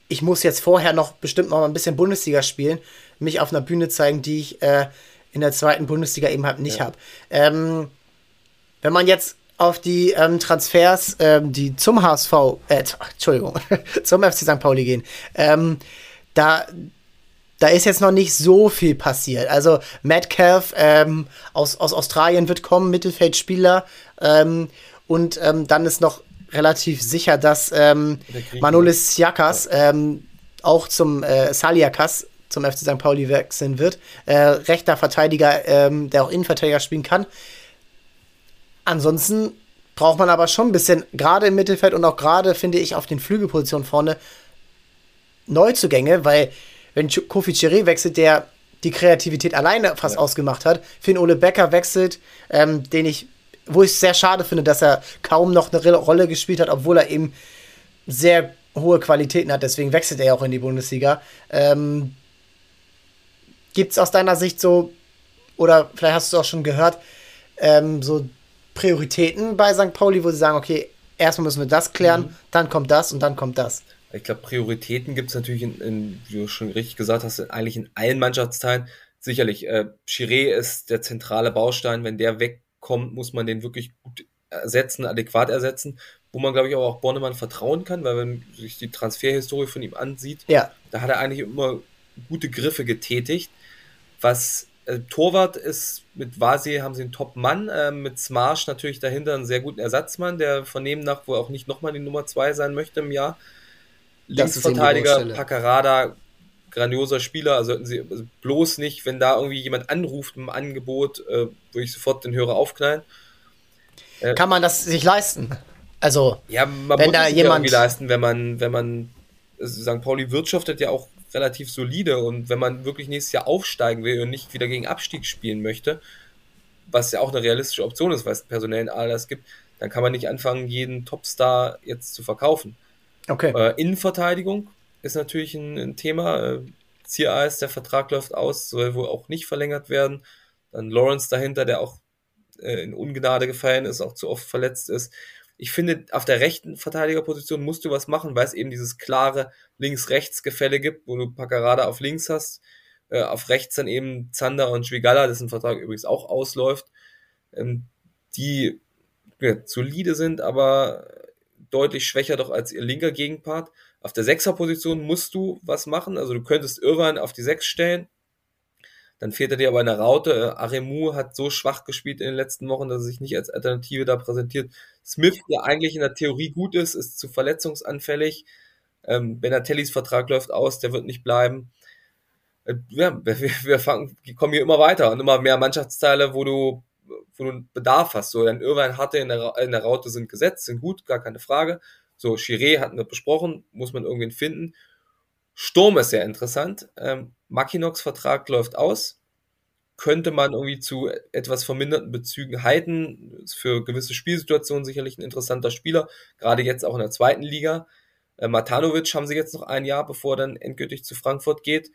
ich muss jetzt vorher noch bestimmt noch mal ein bisschen Bundesliga spielen mich auf einer Bühne zeigen, die ich äh, in der zweiten Bundesliga eben halt nicht ja. habe. Ähm, wenn man jetzt auf die ähm, Transfers, ähm, die zum HSV, äh, Entschuldigung, zum FC St. Pauli gehen, ähm, da, da ist jetzt noch nicht so viel passiert. Also Metcalf ähm, aus, aus Australien wird kommen, Mittelfeldspieler. Ähm, und ähm, dann ist noch relativ sicher, dass Manolis Siakas auch zum äh, Saliakas zum FC St. Pauli wechseln wird. Äh, rechter Verteidiger, ähm, der auch Innenverteidiger spielen kann. Ansonsten braucht man aber schon ein bisschen, gerade im Mittelfeld und auch gerade, finde ich, auf den Flügelpositionen vorne Neuzugänge, weil wenn Kofi Chiré wechselt, der die Kreativität alleine fast ja. ausgemacht hat, Finn Ole Becker wechselt, ähm, den ich, wo ich es sehr schade finde, dass er kaum noch eine Rolle gespielt hat, obwohl er eben sehr hohe Qualitäten hat, deswegen wechselt er auch in die Bundesliga. Ähm, Gibt es aus deiner Sicht so, oder vielleicht hast du es auch schon gehört, ähm, so Prioritäten bei St. Pauli, wo sie sagen, okay, erstmal müssen wir das klären, mhm. dann kommt das und dann kommt das? Ich glaube, Prioritäten gibt es natürlich, in, in, wie du schon richtig gesagt hast, eigentlich in allen Mannschaftsteilen. Sicherlich, äh, Chiré ist der zentrale Baustein. Wenn der wegkommt, muss man den wirklich gut ersetzen, adäquat ersetzen. Wo man, glaube ich, aber auch Bornemann vertrauen kann, weil wenn man sich die Transferhistorie von ihm ansieht, ja. da hat er eigentlich immer gute Griffe getätigt. Was äh, Torwart ist, mit Vasi haben sie einen Top-Mann, äh, mit Smarsh natürlich dahinter einen sehr guten Ersatzmann, der von dem nach wohl auch nicht nochmal die Nummer 2 sein möchte im Jahr. Linksverteidiger Paccarada grandioser Spieler, also sollten sie also bloß nicht, wenn da irgendwie jemand anruft im Angebot, äh, würde ich sofort den Hörer aufknallen. Äh, Kann man das sich leisten? Also, ja, man wenn muss da jemand ja irgendwie leisten, wenn man, wenn man, also St. Pauli wirtschaftet ja auch relativ solide und wenn man wirklich nächstes Jahr aufsteigen will und nicht wieder gegen Abstieg spielen möchte, was ja auch eine realistische Option ist, weil es personellen Anlass gibt, dann kann man nicht anfangen, jeden Topstar jetzt zu verkaufen. Okay. Äh, Innenverteidigung ist natürlich ein, ein Thema. Äh, Ziereis, der Vertrag läuft aus, soll wohl auch nicht verlängert werden. Dann Lawrence dahinter, der auch äh, in Ungnade gefallen ist, auch zu oft verletzt ist. Ich finde, auf der rechten Verteidigerposition musst du was machen, weil es eben dieses klare Links-Rechts-Gefälle gibt, wo du Paccarada auf links hast, äh, auf rechts dann eben Zander und Schwigala, dessen Vertrag übrigens auch ausläuft, ähm, die ja, solide sind, aber deutlich schwächer doch als ihr linker Gegenpart. Auf der Sechserposition musst du was machen, also du könntest Irwan auf die Sechs stellen, dann fehlt er dir aber eine Raute. Äh, Aremu hat so schwach gespielt in den letzten Wochen, dass er sich nicht als Alternative da präsentiert. Smith, der eigentlich in der Theorie gut ist, ist zu verletzungsanfällig. Ähm, Benatellis Vertrag läuft aus, der wird nicht bleiben. Äh, ja, wir, wir fangen, kommen hier immer weiter und immer mehr Mannschaftsteile, wo du, wo du Bedarf hast. So, dann Irvine hatte in der, in der Raute sind gesetzt, sind gut, gar keine Frage. So, Chiré hatten wir besprochen, muss man irgendwen finden. Sturm ist sehr interessant. Ähm, Makinox Vertrag läuft aus. Könnte man irgendwie zu etwas verminderten Bezügen halten. Ist für gewisse Spielsituationen sicherlich ein interessanter Spieler. Gerade jetzt auch in der zweiten Liga. Äh, Matanovic haben sie jetzt noch ein Jahr, bevor er dann endgültig zu Frankfurt geht.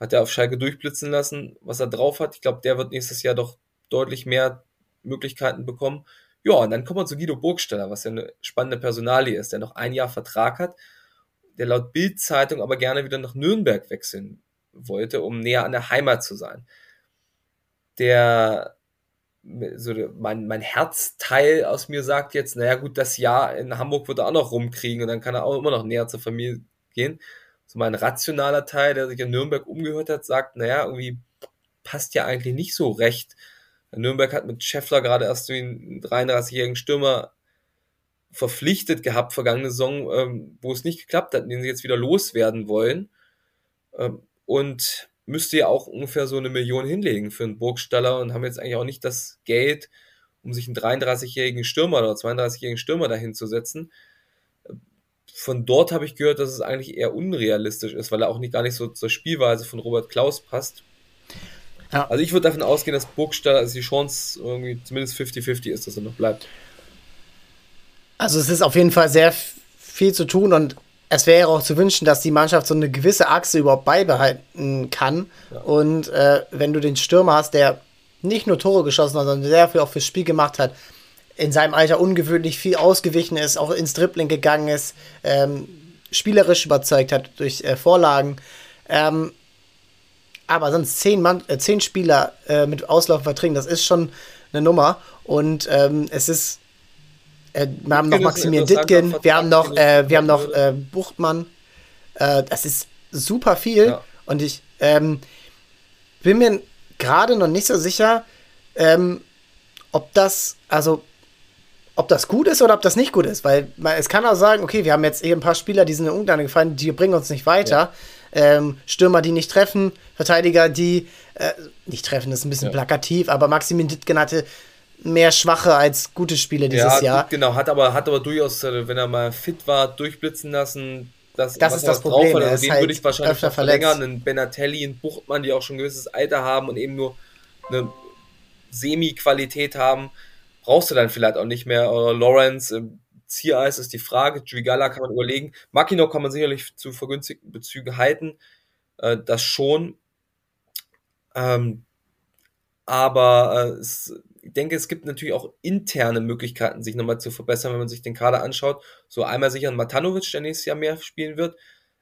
Hat er auf Schalke durchblitzen lassen, was er drauf hat. Ich glaube, der wird nächstes Jahr doch deutlich mehr Möglichkeiten bekommen. Ja, und dann kommen wir zu Guido Burgsteller, was ja eine spannende Personalie ist, der noch ein Jahr Vertrag hat der laut Bild-Zeitung aber gerne wieder nach Nürnberg wechseln wollte, um näher an der Heimat zu sein. Der, so mein, mein Herzteil aus mir sagt jetzt, naja gut, das Jahr in Hamburg wird er auch noch rumkriegen und dann kann er auch immer noch näher zur Familie gehen. So mein rationaler Teil, der sich in Nürnberg umgehört hat, sagt, naja, irgendwie passt ja eigentlich nicht so recht. Nürnberg hat mit Scheffler gerade erst den 33-jährigen Stürmer verpflichtet gehabt vergangene Saison, ähm, wo es nicht geklappt hat, den sie jetzt wieder loswerden wollen. Ähm, und müsste ja auch ungefähr so eine Million hinlegen für einen Burgstaller und haben jetzt eigentlich auch nicht das Geld, um sich einen 33-jährigen Stürmer oder 32-jährigen Stürmer dahin zu setzen. Von dort habe ich gehört, dass es eigentlich eher unrealistisch ist, weil er auch nicht gar nicht so zur Spielweise von Robert Klaus passt. Ja. Also ich würde davon ausgehen, dass Burgstaller, also die Chance irgendwie zumindest 50-50 ist, dass er noch bleibt. Also es ist auf jeden Fall sehr viel zu tun und es wäre auch zu wünschen, dass die Mannschaft so eine gewisse Achse überhaupt beibehalten kann. Ja. Und äh, wenn du den Stürmer hast, der nicht nur Tore geschossen hat, sondern sehr viel auch fürs Spiel gemacht hat, in seinem Alter ungewöhnlich viel ausgewichen ist, auch ins Dribbling gegangen ist, ähm, spielerisch überzeugt hat durch äh, Vorlagen. Ähm, aber sonst zehn, Mann, äh, zehn Spieler äh, mit Auslaufverträgen, das ist schon eine Nummer. Und ähm, es ist äh, wir haben noch Maximilian Dittgen, wir haben noch, äh, wir haben noch äh, Buchtmann. Äh, das ist super viel. Ja. Und ich ähm, bin mir gerade noch nicht so sicher, ähm, ob das, also ob das gut ist oder ob das nicht gut ist, weil man, es kann auch sagen, okay, wir haben jetzt hier ein paar Spieler, die sind in Ungarn gefallen, die bringen uns nicht weiter. Ja. Ähm, Stürmer, die nicht treffen, Verteidiger, die äh, nicht treffen, das ist ein bisschen ja. plakativ, aber Maximilian Dittgen hatte mehr schwache als gute Spiele dieses ja, Jahr. Genau, hat aber, hat aber durchaus, äh, wenn er mal fit war, durchblitzen lassen. Das, das ist das Problem. Hat, also den halt würde ich wahrscheinlich verlängern. Einen Benatelli, einen Buchtmann, die auch schon ein gewisses Alter haben und eben nur eine Semi-Qualität haben, brauchst du dann vielleicht auch nicht mehr. Oder Lawrence, äh, Ziereis ist die Frage. Drigala kann man überlegen. Makino kann man sicherlich zu vergünstigten Bezügen halten. Äh, das schon. Ähm, aber äh, es denke, es gibt natürlich auch interne Möglichkeiten, sich nochmal zu verbessern, wenn man sich den Kader anschaut. So einmal sicher Matanovic, der nächstes Jahr mehr spielen wird.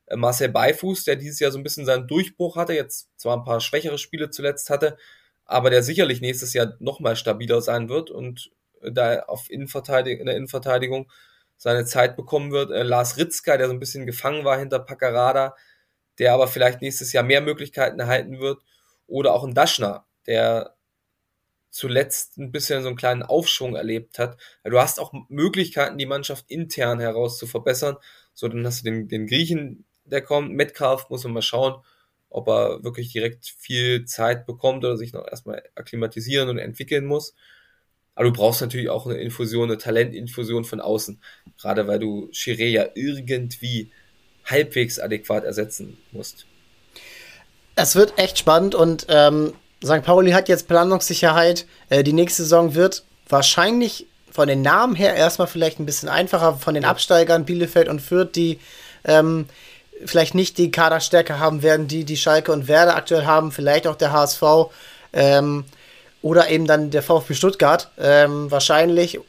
Äh, Marcel Beifuß, der dieses Jahr so ein bisschen seinen Durchbruch hatte, jetzt zwar ein paar schwächere Spiele zuletzt hatte, aber der sicherlich nächstes Jahr nochmal stabiler sein wird und da auf Innenverteidig in der Innenverteidigung seine Zeit bekommen wird. Äh, Lars Ritzka, der so ein bisschen gefangen war hinter Paccarada, der aber vielleicht nächstes Jahr mehr Möglichkeiten erhalten wird. Oder auch ein Daschner, der zuletzt ein bisschen so einen kleinen Aufschwung erlebt hat. Du hast auch Möglichkeiten, die Mannschaft intern heraus zu verbessern. So, dann hast du den, den Griechen, der kommt, Metcalf, muss man mal schauen. ob er wirklich direkt viel Zeit bekommt oder sich noch erstmal akklimatisieren und entwickeln muss. Aber du brauchst natürlich auch eine Infusion, eine Talentinfusion von außen. Gerade weil du Chiré ja irgendwie halbwegs adäquat ersetzen musst. Es wird echt spannend und ähm, St. Pauli hat jetzt Planungssicherheit. Äh, die nächste Saison wird wahrscheinlich von den Namen her erstmal vielleicht ein bisschen einfacher von den Absteigern Bielefeld und Fürth, die ähm, vielleicht nicht die Kaderstärke haben werden, die die Schalke und Werder aktuell haben, vielleicht auch der HSV ähm, oder eben dann der VfB Stuttgart. Ähm, wahrscheinlich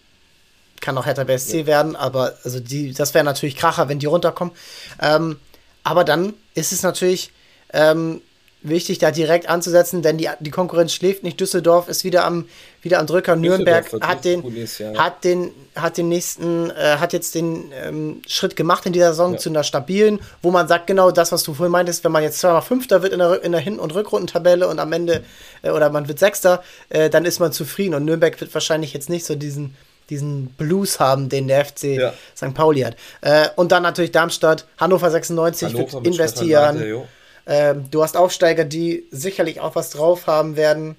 kann auch Hertha BSC ja. werden, aber also die, das wäre natürlich Kracher, wenn die runterkommen. Ähm, aber dann ist es natürlich ähm, wichtig, da direkt anzusetzen, denn die, die Konkurrenz schläft nicht. Düsseldorf ist wieder am, wieder am Drücker. Nürnberg hat den, ist, ja. hat den, hat den nächsten, äh, hat jetzt den ähm, Schritt gemacht in dieser Saison ja. zu einer stabilen, wo man sagt, genau das, was du vorhin meintest, wenn man jetzt zweimal Fünfter wird in der, in der Hin- und Rückrundentabelle und am Ende, äh, oder man wird Sechster, äh, dann ist man zufrieden. Und Nürnberg wird wahrscheinlich jetzt nicht so diesen, diesen Blues haben, den der FC ja. St. Pauli hat. Äh, und dann natürlich Darmstadt, Hannover 96 Hannover wird investieren. Weiter, ähm, du hast Aufsteiger, die sicherlich auch was drauf haben werden.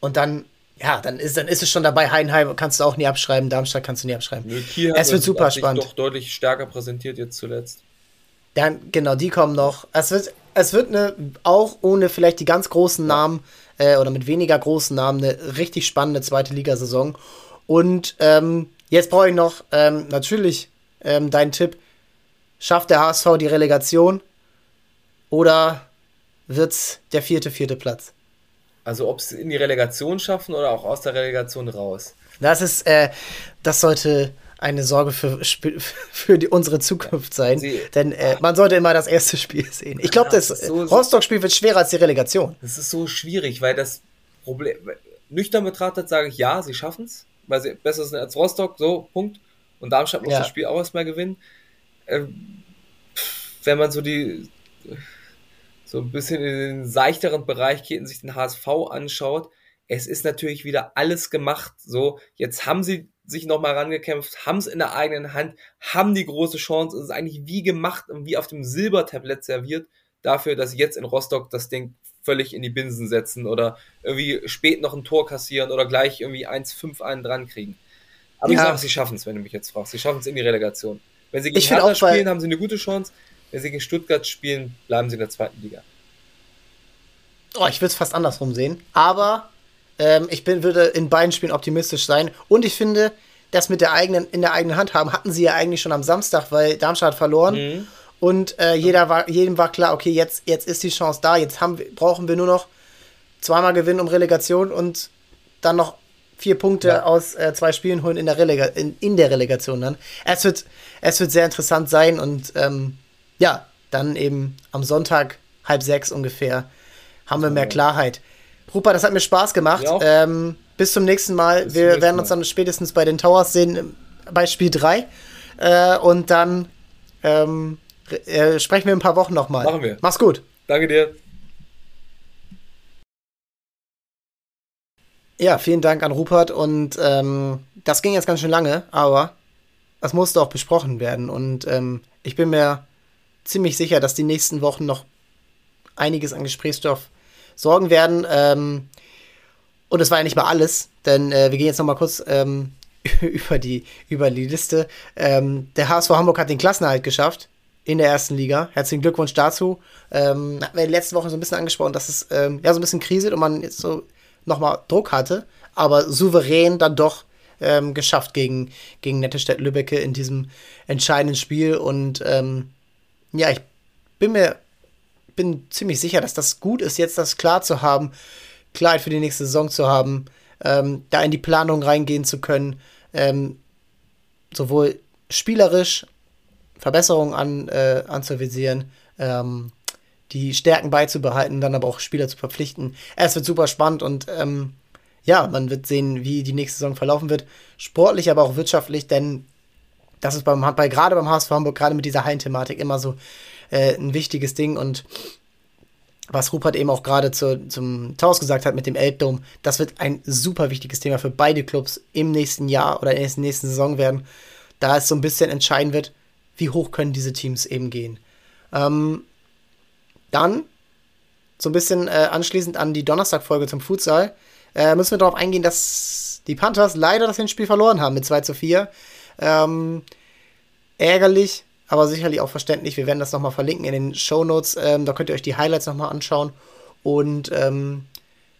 Und dann, ja, dann ist, dann ist es schon dabei. Heidenheim kannst du auch nie abschreiben, Darmstadt kannst du nie abschreiben. Nö, Kiel es wird super spannend. doch deutlich stärker präsentiert jetzt zuletzt. Dann, genau, die kommen noch. Es wird, es wird eine, auch ohne vielleicht die ganz großen Namen äh, oder mit weniger großen Namen, eine richtig spannende zweite Ligasaison. Und ähm, jetzt brauche ich noch ähm, natürlich ähm, deinen Tipp. Schafft der HSV die Relegation? Oder wird's der vierte, vierte Platz? Also ob es in die Relegation schaffen oder auch aus der Relegation raus. Das ist, äh, das sollte eine Sorge für, für die, unsere Zukunft sein. Sie, Denn äh, man sollte immer das erste Spiel sehen. Ich glaube, das, das so, Rostock-Spiel wird schwerer als die Relegation. Das ist so schwierig, weil das Problem, nüchtern betrachtet sage ich ja, sie schaffen es, weil sie besser sind als Rostock, so, Punkt. Und Darmstadt muss ja. das Spiel auch erstmal gewinnen. Ähm, wenn man so die so ein bisschen in den seichteren Bereich geht und sich den HSV anschaut, es ist natürlich wieder alles gemacht. So, jetzt haben sie sich nochmal rangekämpft, haben es in der eigenen Hand, haben die große Chance. Es ist eigentlich wie gemacht und wie auf dem Silbertablett serviert dafür, dass sie jetzt in Rostock das Ding völlig in die Binsen setzen oder irgendwie spät noch ein Tor kassieren oder gleich irgendwie 1-5 einen dran kriegen. Aber ja. ich sage, sie schaffen es, wenn du mich jetzt fragst. Sie schaffen es in die Relegation. Wenn sie gegen Hertha spielen, haben sie eine gute Chance. Wenn sie gegen Stuttgart spielen, bleiben sie in der zweiten Liga. Oh, ich würde es fast andersrum sehen. Aber ähm, ich bin, würde in beiden Spielen optimistisch sein. Und ich finde, das mit der eigenen, in der eigenen Hand haben, hatten sie ja eigentlich schon am Samstag, weil Darmstadt hat verloren. Mhm. Und äh, jeder war, jedem war klar, okay, jetzt, jetzt ist die Chance da. Jetzt haben, brauchen wir nur noch zweimal gewinnen um Relegation und dann noch vier Punkte ja. aus äh, zwei Spielen holen in der, Relega in, in der Relegation dann. Es wird, es wird sehr interessant sein und ähm, ja, dann eben am Sonntag halb sechs ungefähr haben wir mehr Klarheit. Rupert, das hat mir Spaß gemacht. Ähm, bis zum nächsten Mal. Bis wir werden uns dann spätestens bei den Towers sehen ähm, bei Spiel 3. Äh, und dann ähm, äh, sprechen wir in ein paar Wochen nochmal. Machen wir. Mach's gut. Danke dir. Ja, vielen Dank an Rupert. Und ähm, das ging jetzt ganz schön lange, aber das musste auch besprochen werden. Und ähm, ich bin mir ziemlich sicher, dass die nächsten Wochen noch einiges an Gesprächsstoff sorgen werden. Ähm, und das war ja nicht mal alles, denn äh, wir gehen jetzt noch mal kurz ähm, über, die, über die Liste. Ähm, der HSV Hamburg hat den Klassenerhalt geschafft in der ersten Liga. Herzlichen Glückwunsch dazu. Ähm, hatten wir letzte Woche so ein bisschen angesprochen, dass es ähm, ja so ein bisschen kriselt und man jetzt so nochmal Druck hatte, aber souverän dann doch ähm, geschafft gegen, gegen Nettestedt Lübbecke in diesem entscheidenden Spiel. Und ähm, ja, ich bin mir bin ziemlich sicher, dass das gut ist, jetzt das klar zu haben, Klarheit für die nächste Saison zu haben, ähm, da in die Planung reingehen zu können, ähm, sowohl spielerisch Verbesserungen an, äh, anzuvisieren, ähm, die Stärken beizubehalten, dann aber auch Spieler zu verpflichten. Es wird super spannend und ähm, ja, man wird sehen, wie die nächste Saison verlaufen wird. Sportlich, aber auch wirtschaftlich, denn das ist beim Handball, gerade beim HSV Hamburg, gerade mit dieser Hallenthematik immer so äh, ein wichtiges Ding und was Rupert eben auch gerade zu, zum Taus gesagt hat mit dem Elbdom, das wird ein super wichtiges Thema für beide Clubs im nächsten Jahr oder in der nächsten Saison werden, da es so ein bisschen entscheiden wird, wie hoch können diese Teams eben gehen. Ähm, dann so ein bisschen äh, anschließend an die Donnerstag-Folge zum Futsal, äh, müssen wir darauf eingehen, dass die Panthers leider das Hinspiel verloren haben mit 2 zu 4. Ähm, ärgerlich, aber sicherlich auch verständlich. Wir werden das nochmal verlinken in den Show Notes. Ähm, da könnt ihr euch die Highlights nochmal anschauen. Und ähm,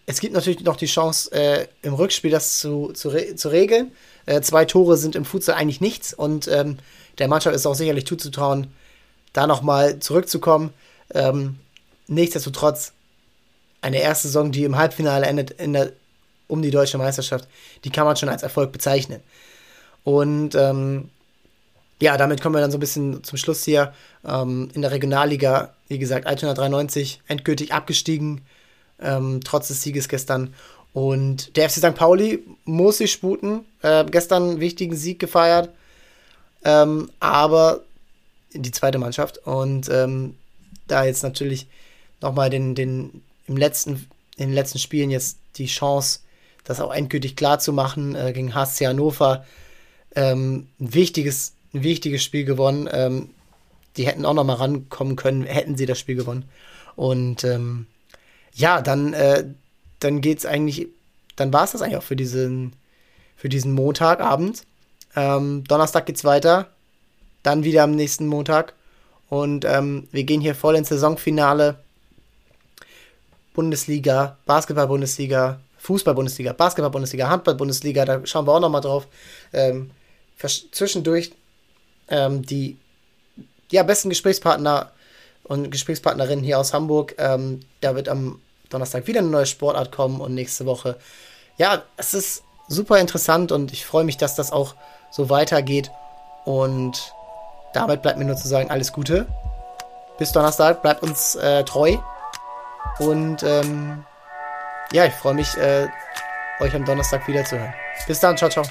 es gibt natürlich noch die Chance, äh, im Rückspiel das zu, zu, re zu regeln. Äh, zwei Tore sind im Futsal eigentlich nichts und ähm, der Mannschaft ist auch sicherlich zuzutrauen, da nochmal zurückzukommen. Ähm, nichtsdestotrotz, eine erste Saison, die im Halbfinale endet, in der, um die deutsche Meisterschaft, die kann man schon als Erfolg bezeichnen. Und ähm, ja, damit kommen wir dann so ein bisschen zum Schluss hier. Ähm, in der Regionalliga, wie gesagt, Altona 93 endgültig abgestiegen, ähm, trotz des Sieges gestern. Und der FC St. Pauli muss sich sputen. Äh, gestern einen wichtigen Sieg gefeiert. Ähm, aber die zweite Mannschaft. Und ähm, da jetzt natürlich nochmal den, den, im letzten, in den letzten Spielen jetzt die Chance, das auch endgültig klar zu machen äh, gegen HSC Hannover. Ähm, ein, wichtiges, ein wichtiges Spiel gewonnen. Ähm, die hätten auch nochmal rankommen können, hätten sie das Spiel gewonnen. Und ähm, ja, dann, äh, dann geht's eigentlich, dann war es das eigentlich auch für diesen, für diesen Montagabend. Ähm, Donnerstag geht's weiter, dann wieder am nächsten Montag. Und ähm, wir gehen hier voll ins Saisonfinale. Bundesliga, Basketball-Bundesliga, Fußball-Bundesliga, Basketball-Bundesliga, Handball-Bundesliga, da schauen wir auch nochmal drauf. Ähm, zwischendurch ähm, die ja, besten Gesprächspartner und Gesprächspartnerinnen hier aus Hamburg. Ähm, da wird am Donnerstag wieder eine neue Sportart kommen und nächste Woche. Ja, es ist super interessant und ich freue mich, dass das auch so weitergeht. Und damit bleibt mir nur zu sagen, alles Gute. Bis Donnerstag, bleibt uns äh, treu. Und ähm, ja, ich freue mich, äh, euch am Donnerstag wiederzuhören. Bis dann, ciao, ciao.